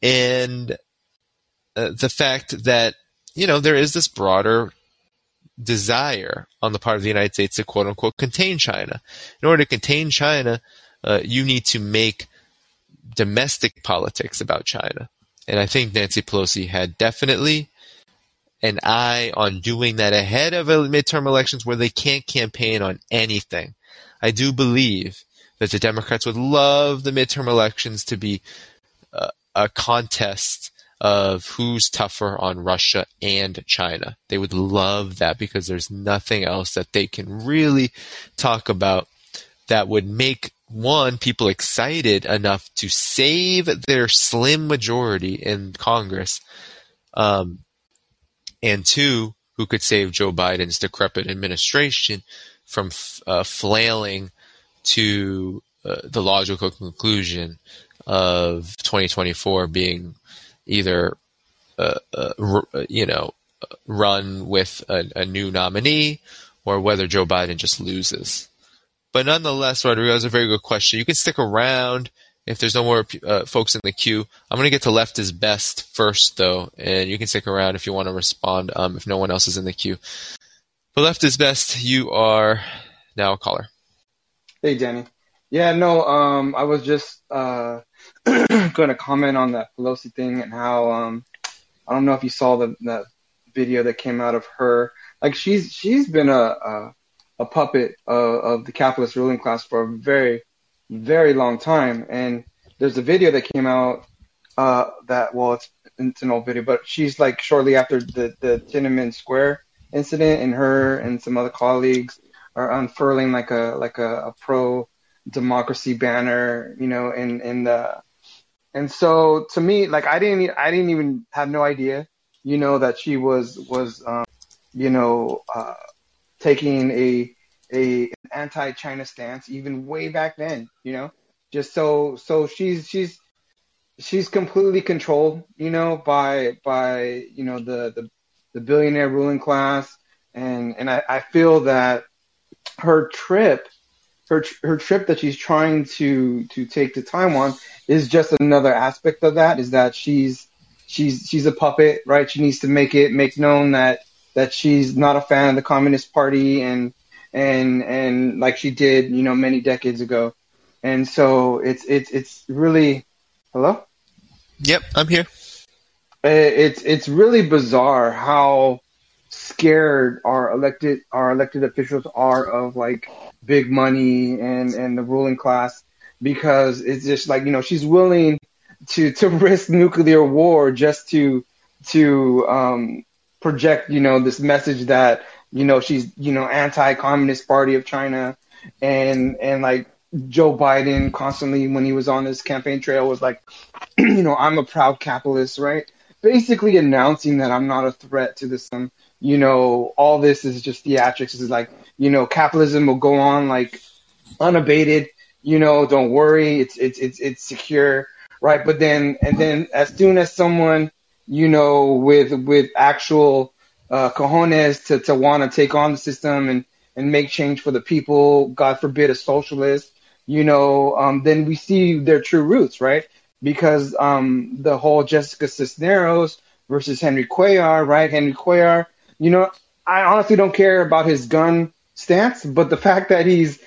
And uh, the fact that, you know, there is this broader desire on the part of the United States to quote unquote contain China. In order to contain China, uh, you need to make domestic politics about China. And I think Nancy Pelosi had definitely an eye on doing that ahead of a midterm elections where they can't campaign on anything. I do believe that the Democrats would love the midterm elections to be uh, a contest of who's tougher on Russia and China. They would love that because there's nothing else that they can really talk about that would make one people excited enough to save their slim majority in Congress, um, and two who could save Joe Biden's decrepit administration from uh, flailing to uh, the logical conclusion of 2024 being either uh, uh, uh, you know run with a, a, new nominee or whether Joe Biden just loses. But nonetheless, Rodrigo, that's a very good question. You can stick around if there's no more uh, folks in the queue. I'm going to get to left is best first, though, and you can stick around if you want to respond um, if no one else is in the queue. But left is best. You are now a caller. Hey, Danny. Yeah, no, um, I was just uh, (clears throat) going to comment on that Pelosi thing and how um, I don't know if you saw the that video that came out of her. Like she's she's been a a, a puppet uh, of the capitalist ruling class for a very very long time. And there's a video that came out uh, that well it's it's an old video, but she's like shortly after the the Tiananmen Square incident, and her and some other colleagues are unfurling like a like a, a pro democracy banner, you know, in in the and so to me, like I didn't I didn't even have no idea, you know, that she was was um, you know uh, taking a a an anti-China stance even way back then, you know, just so so she's she's she's completely controlled, you know, by by you know the the, the billionaire ruling class, and and I, I feel that her trip her her trip that she's trying to to take to Taiwan is just another aspect of that. Is that she's she's she's a puppet, right? She needs to make it make known that that she's not a fan of the Communist Party and and and like she did, you know, many decades ago. And so it's it's it's really hello. Yep, I'm here. It's it's really bizarre how scared our elected our elected officials are of like big money and and the ruling class because it's just like you know she's willing to to (laughs) risk nuclear war just to to um, project you know this message that you know she's you know anti-communist party of China. And and like Joe Biden constantly when he was on his campaign trail was like (clears throat) you know I'm a proud capitalist right? Basically announcing that I'm not a threat to this um, you know all this is just theatrics is like you know, capitalism will go on like unabated. You know, don't worry, it's it's it's it's secure. right? But then and then as soon as someone you know with with actual uh, cojones to to want to take on the system and and make change for the people, God forbid a socialist, you know, um, then we see their true roots, right? Because um, the whole Jessica Cisneros versus Henry Cuellar, right? Henry Cuellar, you know, I honestly don't care about his gun stance, but the fact that he's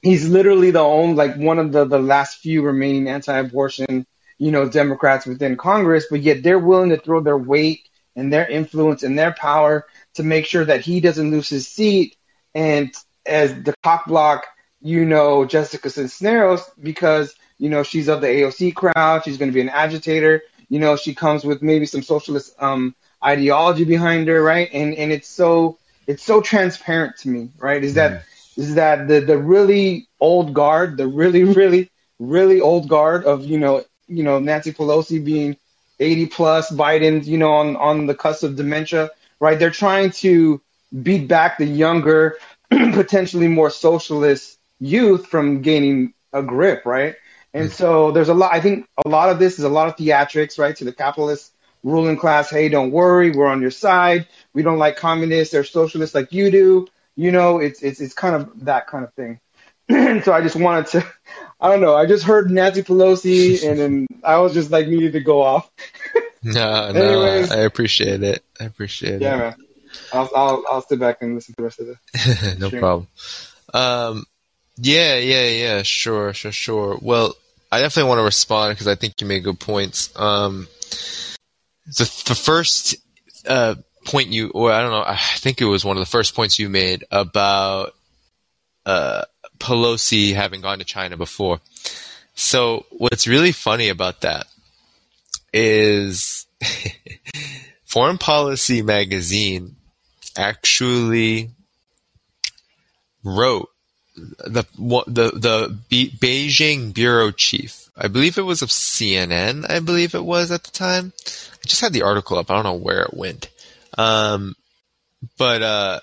he's literally the only like one of the the last few remaining anti-abortion, you know, Democrats within Congress, but yet they're willing to throw their weight and their influence and their power to make sure that he doesn't lose his seat. And as the cock block, you know, Jessica Cisneros because you know she's of the AOC crowd, she's going to be an agitator. You know, she comes with maybe some socialist um, ideology behind her, right? And and it's so it's so transparent to me, right? Is that mm. is that the the really old guard, the really really really old guard of you know you know Nancy Pelosi being 80 plus, Biden you know on on the cusp of dementia, right? They're trying to beat back the younger, (clears throat) potentially more socialist youth from gaining a grip, right? And mm. so there's a lot. I think a lot of this is a lot of theatrics, right, to the capitalist ruling class. Hey, don't worry, we're on your side. We don't like communists or socialists like you do. You know, it's it's it's kind of that kind of thing. (clears throat) so I just wanted to, I don't know. I just heard Nancy Pelosi, and then I was just like needed to go off. (laughs) no, no, Anyways, I appreciate it. I appreciate yeah, it. Yeah, man. I'll, I'll I'll sit back and listen to the rest of the. (laughs) no stream. problem. Um, yeah, yeah, yeah. Sure, sure, sure. Well, I definitely want to respond because I think you made good points. Um, the the first uh, point you, or I don't know, I think it was one of the first points you made about uh, Pelosi having gone to China before. So what's really funny about that is (laughs) Foreign Policy magazine actually wrote the the the Beijing bureau chief. I believe it was of CNN. I believe it was at the time. I just had the article up. I don't know where it went. Um, but uh,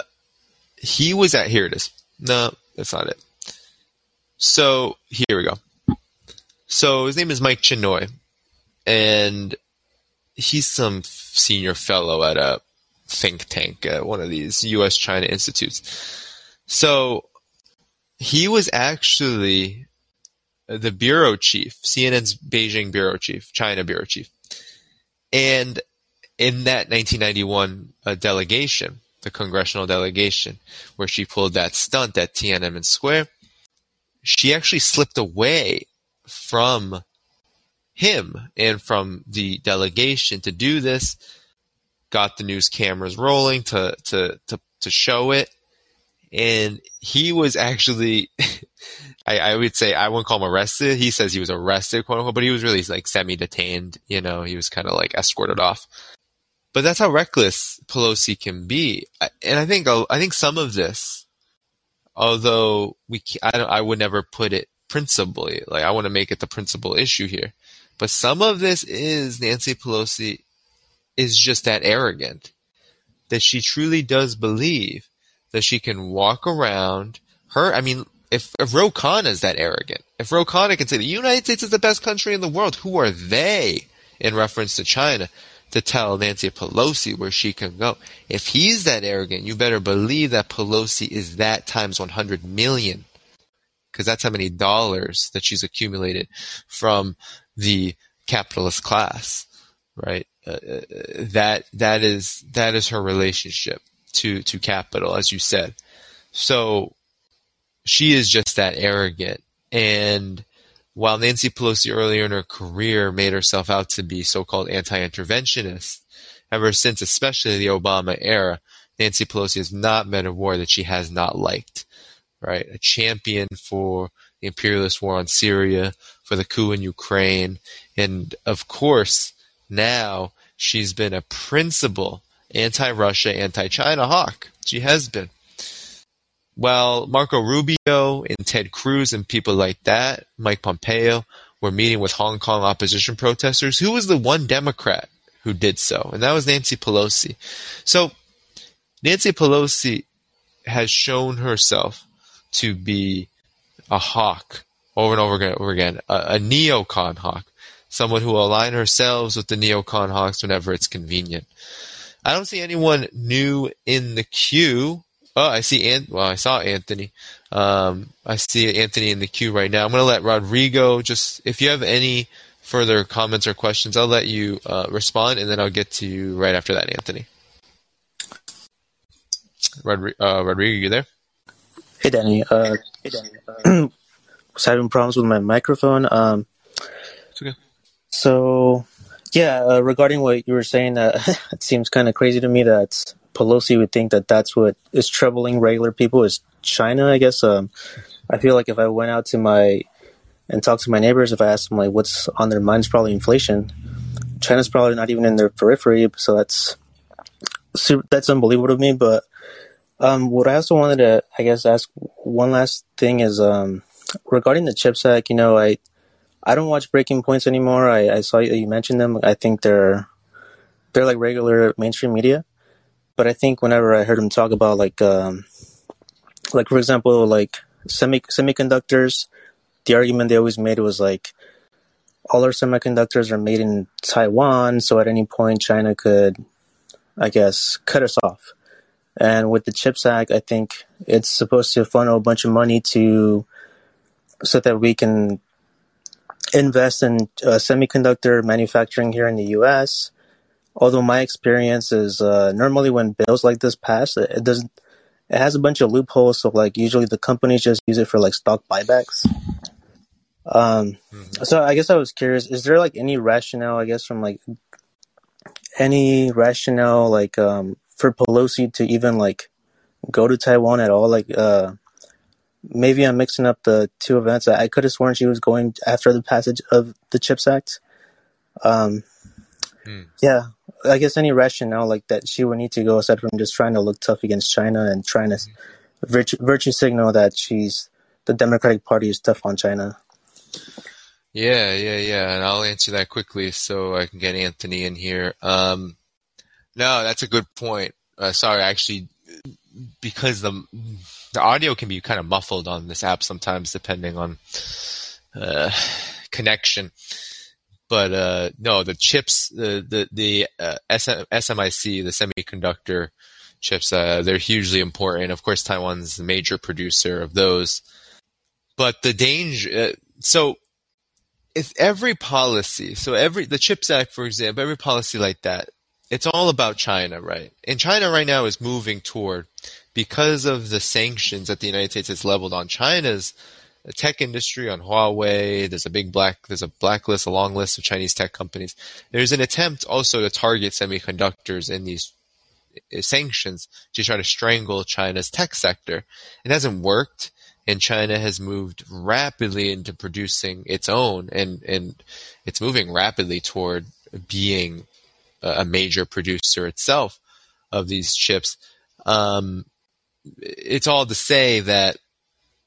he was at here. It is. No, that's not it. So here we go. So his name is Mike Chinoy, and he's some senior fellow at a think tank at one of these U.S. China institutes. So he was actually the bureau chief, CNN's Beijing bureau chief, China bureau chief. And in that 1991 uh, delegation, the congressional delegation, where she pulled that stunt at Tiananmen Square, she actually slipped away from him and from the delegation to do this, got the news cameras rolling to, to, to, to show it, and he was actually (laughs) I, I, would say I wouldn't call him arrested. He says he was arrested, quote unquote, but he was really like semi-detained. You know, he was kind of like escorted off. But that's how reckless Pelosi can be, and I think I think some of this, although we I I would never put it principally like I want to make it the principal issue here, but some of this is Nancy Pelosi is just that arrogant that she truly does believe that she can walk around her. I mean, if, if Ro Khanna is that arrogant, if Ro Khanna can say the United States is the best country in the world, who are they in reference to China to tell Nancy Pelosi where she can go? If he's that arrogant, you better believe that Pelosi is that times 100 million. Because that's how many dollars that she's accumulated from the capitalist class, right? Uh, uh that that is that is her relationship to to capital, as you said. So she is just that arrogant. And while Nancy Pelosi earlier in her career made herself out to be so-called anti-interventionist, ever since, especially the Obama era, Nancy Pelosi has not been a war that she has not liked. Right, a champion for the imperialist war on Syria, for the coup in Ukraine, and of course now she's been a principal anti-Russia, anti-China hawk. She has been. While Marco Rubio and Ted Cruz and people like that, Mike Pompeo, were meeting with Hong Kong opposition protesters, who was the one Democrat who did so? And that was Nancy Pelosi. So Nancy Pelosi has shown herself to be a hawk over and over again, over again a, a neocon hawk, someone who will align ourselves with the neocon hawks whenever it's convenient. I don't see anyone new in the queue. Oh, I see. Ant- well, I saw Anthony. Um, I see Anthony in the queue right now. I'm going to let Rodrigo just, if you have any further comments or questions, I'll let you uh, respond, and then I'll get to you right after that, Anthony. Rodri- uh, Rodrigo, you there? Hey, Danny. Uh, hey, Danny. Uh, (clears throat) was having problems with my microphone. Um, it's okay. So, yeah, uh, regarding what you were saying, uh, (laughs) it seems kind of crazy to me that Pelosi would think that that's what is troubling regular people is China. I guess. Um, I feel like if I went out to my and talked to my neighbors, if I asked them like what's on their minds, probably inflation. China's probably not even in their periphery, so that's that's unbelievable to me. But um, what I also wanted to, I guess, ask one last thing is um, regarding the CHIPS Act. You know, I I don't watch Breaking Points anymore. I, I saw you mentioned them. I think they're they're like regular mainstream media. But I think whenever I heard him talk about like um, like for example like semi semiconductors, the argument they always made was like all our semiconductors are made in Taiwan, so at any point China could, I guess, cut us off. And with the CHIPS Act, I think it's supposed to funnel a bunch of money to so that we can invest in uh, semiconductor manufacturing here in the U.S. Although my experience is uh, normally when bills like this pass, it, it doesn't. It has a bunch of loopholes, so like usually the companies just use it for like stock buybacks. Um, mm-hmm. so I guess I was curious: is there like any rationale? I guess from like any rationale like um, for Pelosi to even like go to Taiwan at all? Like, uh, maybe I'm mixing up the two events. I could have sworn she was going after the passage of the CHIPS Act. Um, hmm. Yeah, I guess any rationale like that she would need to go aside from just trying to look tough against China and trying to hmm. virtue, virtue signal that she's the Democratic Party is tough on China. Yeah, yeah, yeah, and I'll answer that quickly so I can get Anthony in here. Um, no, that's a good point. Uh, sorry, actually, because the the audio can be kind of muffled on this app sometimes, depending on uh, connection. But uh, no, the chips, the the the uh, SMIC, the semiconductor chips, uh, they're hugely important. Of course, Taiwan's the major producer of those. But the danger, uh, so if every policy, so every the Chips Act, for example, every policy like that, it's all about China, right? And China right now is moving toward because of the sanctions that the United States has leveled on China's tech industry, on Huawei. There's a big black, there's a blacklist, a long list of Chinese tech companies. There's an attempt also to target semiconductors in these uh, sanctions to try to strangle China's tech sector. It hasn't worked and China has moved rapidly into producing its own, and and it's moving rapidly toward being a major producer itself of these chips. Um, it's all to say that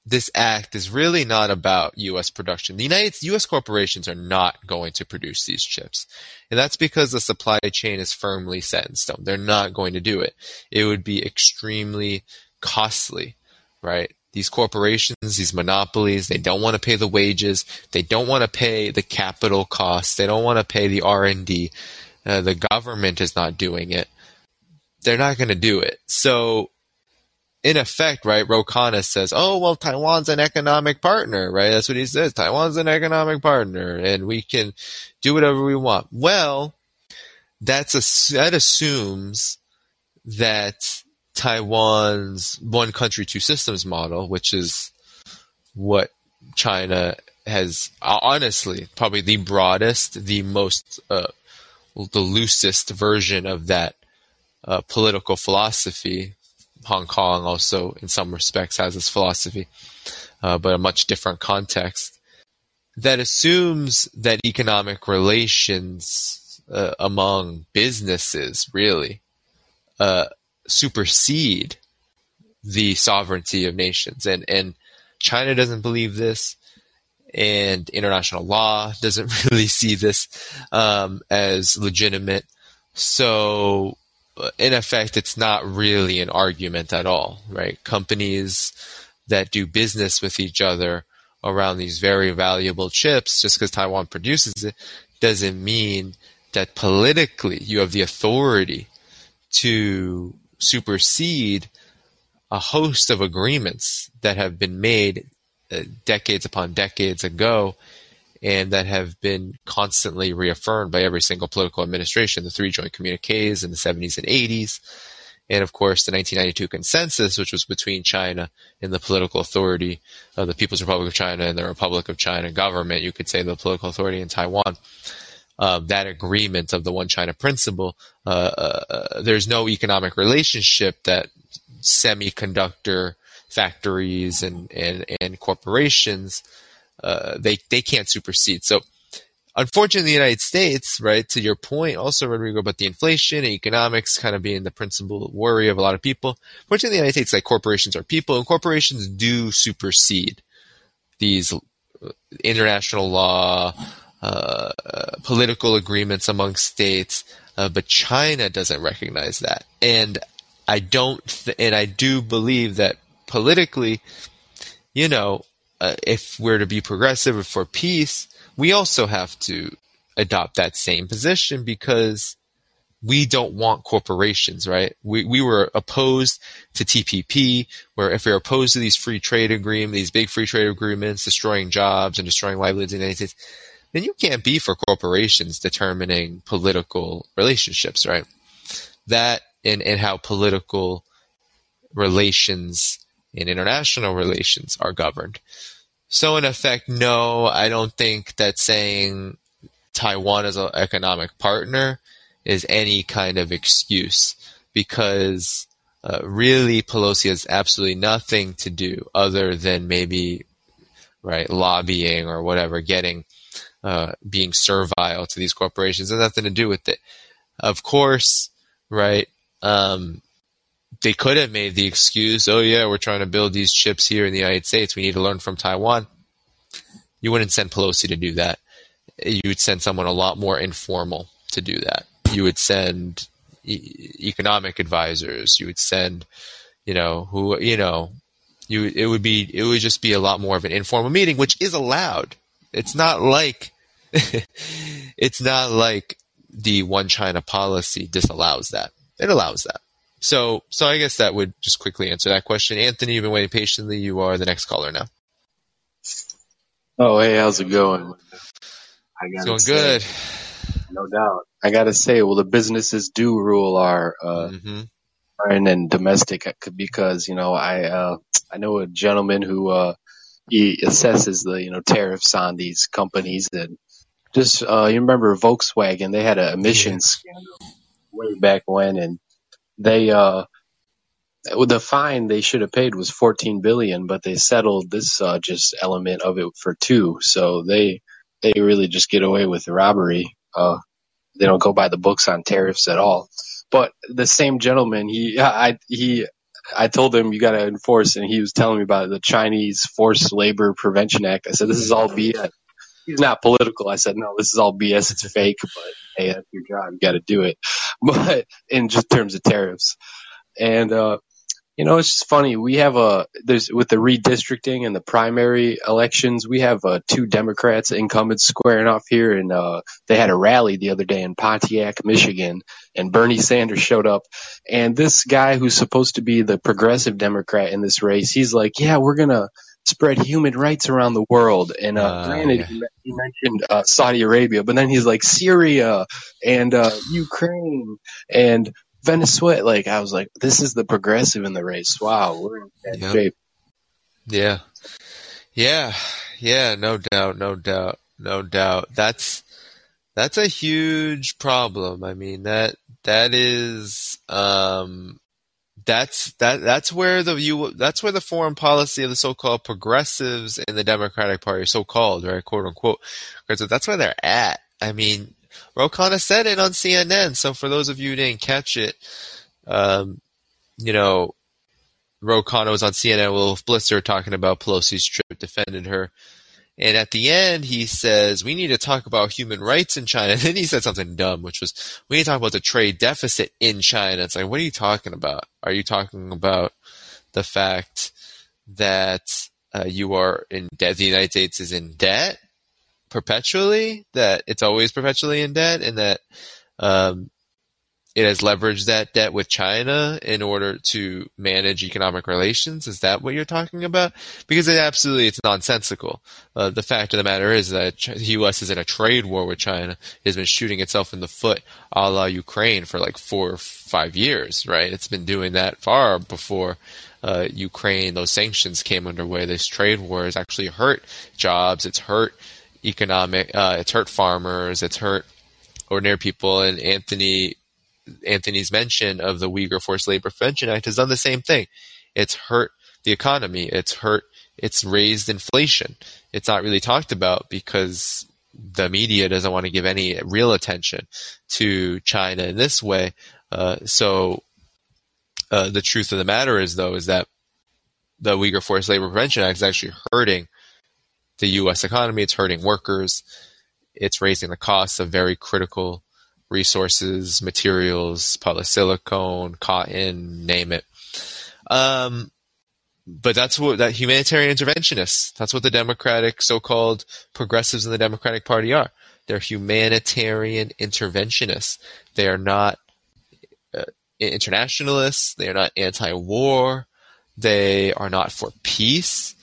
this act is really not about U.S. production. The United U.S. corporations are not going to produce these chips, and that's because the supply chain is firmly set in stone. They're not going to do it. It would be extremely costly, right? these corporations, these monopolies, they don't want to pay the wages, they don't want to pay the capital costs, they don't want to pay the R&D. Uh, the government is not doing it. They're not going to do it. So in effect, right, Ro Khanna says, oh, well, Taiwan's an economic partner, right? That's what he says. Taiwan's an economic partner and we can do whatever we want. Well, that's a, that assumes that Taiwan's one country, two systems model, which is what China has honestly probably the broadest, the most, uh, the loosest version of that uh, political philosophy. Hong Kong also, in some respects, has this philosophy, uh, but a much different context that assumes that economic relations uh, among businesses really uh, supersede the sovereignty of nations. And, and China doesn't believe this, and international law doesn't (laughs) really see this um, as legitimate. So, in effect, it's not really an argument at all, right? Companies that do business with each other around these very valuable chips, just because Taiwan produces it, doesn't mean that politically you have the authority to supersede a host of agreements that have been made uh, decades upon decades ago and that have been constantly reaffirmed by every single political administration the three joint communiques in the 70s and 80s and of course the 1992 consensus which was between china and the political authority of the people's republic of china and the republic of china government. You could say the political authority in taiwan. Uh, that agreement of the one china principle uh, uh, there's no economic relationship that semiconductor factories and, and, and corporations, uh, they, they can't supersede. So, unfortunately, the United States, right, to your point also, Rodrigo, about the inflation and economics kind of being the principal worry of a lot of people. Fortunately, the United States, like corporations are people, and corporations do supersede these uh, international law, uh, political agreements among states, uh, but China doesn't recognize that. And I don't, th- and I do believe that politically, you know, uh, if we're to be progressive for peace, we also have to adopt that same position because we don't want corporations, right? We, we were opposed to TPP, where if we're opposed to these free trade agreements, these big free trade agreements, destroying jobs and destroying livelihoods in the United States, then you can't be for corporations determining political relationships, right? That and, and how political relations and international relations are governed. So, in effect, no, I don't think that saying Taiwan is an economic partner is any kind of excuse because uh, really Pelosi has absolutely nothing to do other than maybe right lobbying or whatever, getting uh, being servile to these corporations. It has nothing to do with it. Of course, right? Um, they could have made the excuse, oh yeah, we're trying to build these chips here in the United States. We need to learn from Taiwan. You wouldn't send Pelosi to do that. You would send someone a lot more informal to do that. You would send e- economic advisors. You would send, you know, who, you know, you, it would be, it would just be a lot more of an informal meeting, which is allowed. It's not like, (laughs) it's not like the one China policy disallows that it allows that. So, so I guess that would just quickly answer that question. Anthony, you've been waiting patiently. You are the next caller now. Oh, hey, how's it going? I it's going say, good. No doubt. I gotta say, well, the businesses do rule our uh, mm-hmm. foreign and domestic uh, because you know I uh, I know a gentleman who uh, he assesses the you know tariffs on these companies and just uh, you remember Volkswagen? They had an emissions yeah. scandal way back when, and they uh, the fine they should have paid was 14 billion, but they settled this uh, just element of it for two. So they they really just get away with the robbery. Uh, they don't go by the books on tariffs at all. But the same gentleman, he I he I told him you got to enforce, and he was telling me about the Chinese Forced Labor Prevention Act. I said this is all BS he's not political. I said, no, this is all BS. It's fake, but hey, that's your job. You got to do it. (laughs) But in just terms of tariffs and, uh, you know, it's just funny. We have a there's with the redistricting and the primary elections, we have uh, two Democrats incumbents squaring off here, and uh, they had a rally the other day in Pontiac, Michigan, and Bernie Sanders showed up, and this guy who's supposed to be the progressive Democrat in this race, he's like, yeah, we're gonna spread human rights around the world. And uh, uh, granted, yeah. he mentioned uh, Saudi Arabia, but then he's like Syria and uh, Ukraine and Venezuela. Like I was like, this is the progressive in the race. Wow, we're in bad yep. shape. Yeah, yeah, yeah. No doubt, no doubt, no doubt. That's that's a huge problem. I mean that that is um that's that that's where the you that's where the foreign policy of the so-called progressives in the Democratic Party, so-called right, quote unquote, that's where they're at. I mean, Ro Khanna said it on CNN. So for those of you who didn't catch it, um, you know, Ro Khanna was on CNN with Blitzer talking about Pelosi's trip, defended her. And at the end, he says, we need to talk about human rights in China. (laughs) And then he said something dumb, which was, we need to talk about the trade deficit in China. It's like, what are you talking about? Are you talking about the fact that uh, you are in debt, the United States is in debt? perpetually, that it's always perpetually in debt, and that um, it has leveraged that debt with China in order to manage economic relations. Is that what you're talking about? Because it absolutely it's nonsensical. Uh, the fact of the matter is that the U.S. is in a trade war with China. It has been shooting itself in the foot, a la Ukraine, for like four or five years. Right? It's been doing that far before. Uh, Ukraine, those sanctions came underway. This trade war has actually hurt jobs. It's hurt economic. Uh, it's hurt farmers. It's hurt ordinary people. And Anthony Anthony's mention of the Uyghur Forced Labor Prevention Act has done the same thing. It's hurt the economy. It's hurt. It's raised inflation. It's not really talked about because the media doesn't want to give any real attention to China in this way. Uh, so uh, the truth of the matter is, though, is that the Uyghur Forced Labor Prevention Act is actually hurting the U.S. economy. It's hurting workers. It's raising the costs of very critical resources, materials, polysilicon, cotton, name it. Um, but that's what that humanitarian interventionists. That's what the Democratic so-called progressives in the Democratic Party are. They're humanitarian interventionists. They are not uh, internationalists. They are not anti-war. They are not for peace.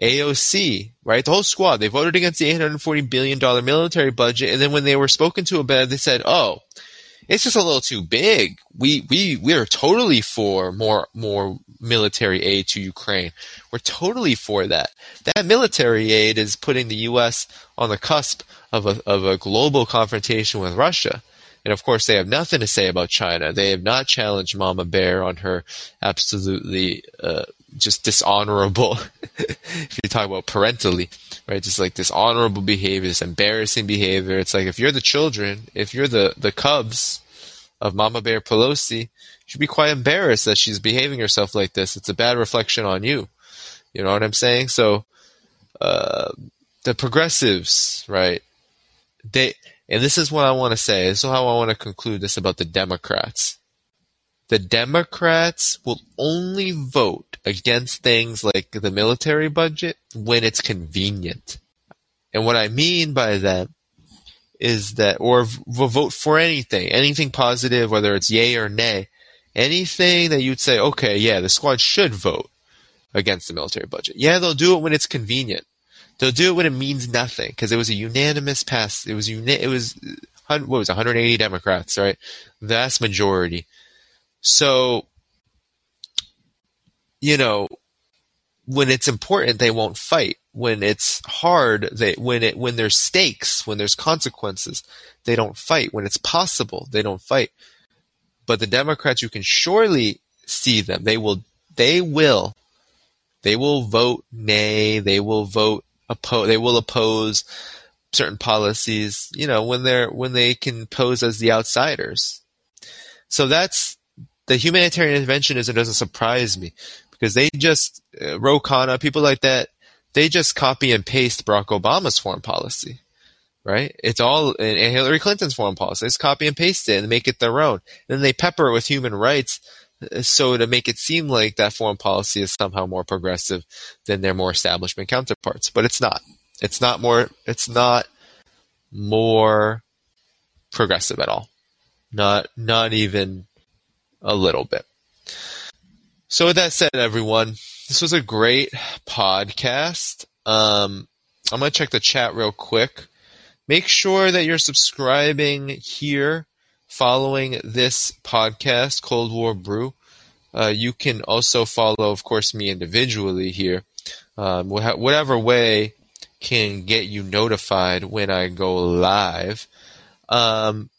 AOC, right? The whole squad, they voted against the $840 billion military budget. And then when they were spoken to about it, they said, oh, it's just a little too big. We, we, we are totally for more, more military aid to Ukraine. We're totally for that. That military aid is putting the U.S. on the cusp of a, of a global confrontation with Russia. And of course, they have nothing to say about China. They have not challenged Mama Bear on her absolutely uh, just dishonorable. (laughs) if you talk about parentally, right? Just like dishonorable behavior, this embarrassing behavior. It's like if you're the children, if you're the the cubs of Mama Bear Pelosi, you should be quite embarrassed that she's behaving herself like this. It's a bad reflection on you. You know what I'm saying? So, uh, the progressives, right? They, and this is what I want to say. This is how I want to conclude this about the Democrats the Democrats will only vote against things like the military budget when it's convenient. And what I mean by that is that, or will vote for anything, anything positive, whether it's yay or nay, anything that you'd say, okay, yeah, the squad should vote against the military budget. Yeah, they'll do it when it's convenient. They'll do it when it means nothing because it was a unanimous pass. It was uni- It was what was it, 180 Democrats, right? Vast majority so, you know, when it's important, they won't fight. When it's hard, they when it when there's stakes, when there's consequences, they don't fight. When it's possible, they don't fight. But the Democrats, you can surely see them. They will. They will. They will vote nay. They will vote oppose. They will oppose certain policies. You know, when they're when they can pose as the outsiders. So that's the humanitarian interventionism doesn't surprise me because they just uh, Ro Khanna, people like that, they just copy and paste Barack Obama's foreign policy, right? It's all and Hillary Clinton's foreign policy. They just copy and paste it and make it their own. And then they pepper it with human rights uh, so to make it seem like that foreign policy is somehow more progressive than their more establishment counterparts. But it's not. It's not more. It's not more progressive at all. Not not even a little bit. So with that said, everyone, this was a great podcast. Um, I'm going to check the chat real quick. Make sure that you're subscribing here following this podcast, Cold War Brew. Uh, you can also follow, of course, me individually here. Um, whatever way can get you notified when I go live. Um,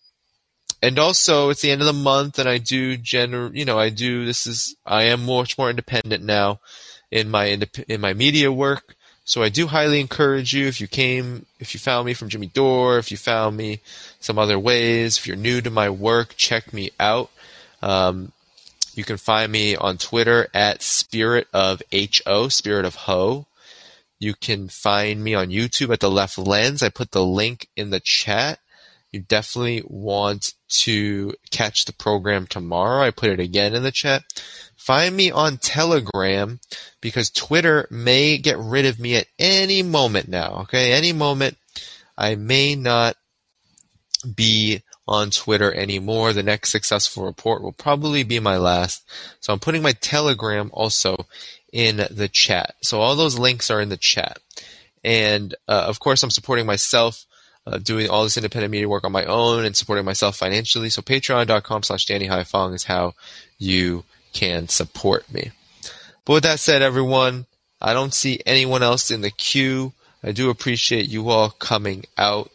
and also it's the end of the month and I do gener you know I do this is I am much more independent now in my in my media work. So I do highly encourage you if you came if you found me from Jimmy Dore if you found me some other ways if you're new to my work check me out. Um, you can find me on Twitter at Spirit of Ho Spirit of Ho. You can find me on YouTube at the Left Lens. I put the link in the chat you definitely want to catch the program tomorrow. I put it again in the chat. Find me on Telegram because Twitter may get rid of me at any moment now. Okay, any moment. I may not be on Twitter anymore. The next successful report will probably be my last. So I'm putting my Telegram also in the chat. So all those links are in the chat. And uh, of course, I'm supporting myself, uh, doing all this independent media work on my own and supporting myself financially. So patreon.com slash Danny Haiphong is how you can support me. But with that said, everyone, I don't see anyone else in the queue. I do appreciate you all coming out.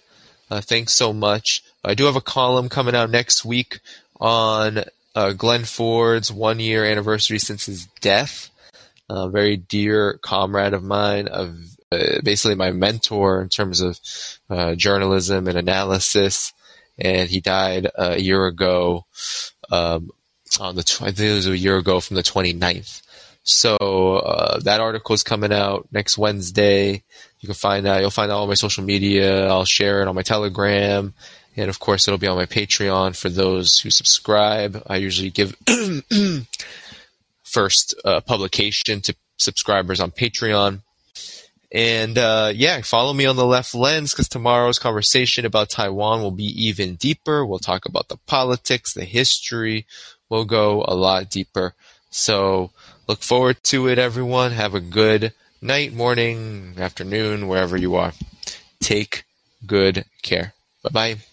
Uh, thanks so much. I do have a column coming out next week on uh, Glen Ford's one year anniversary since his death. A very dear comrade of mine, uh, basically my mentor in terms of uh, journalism and analysis. And he died a year ago um, on the I think it was a year ago from the 29th. So uh, that article is coming out next Wednesday. You can find that. You'll find that on my social media. I'll share it on my Telegram, and of course, it'll be on my Patreon for those who subscribe. I usually give (clears throat) first uh, publication to subscribers on Patreon. And uh, yeah, follow me on the left lens because tomorrow's conversation about Taiwan will be even deeper. We'll talk about the politics, the history. We'll go a lot deeper. So look forward to it, everyone. Have a good night, morning, afternoon, wherever you are. Take good care. Bye bye.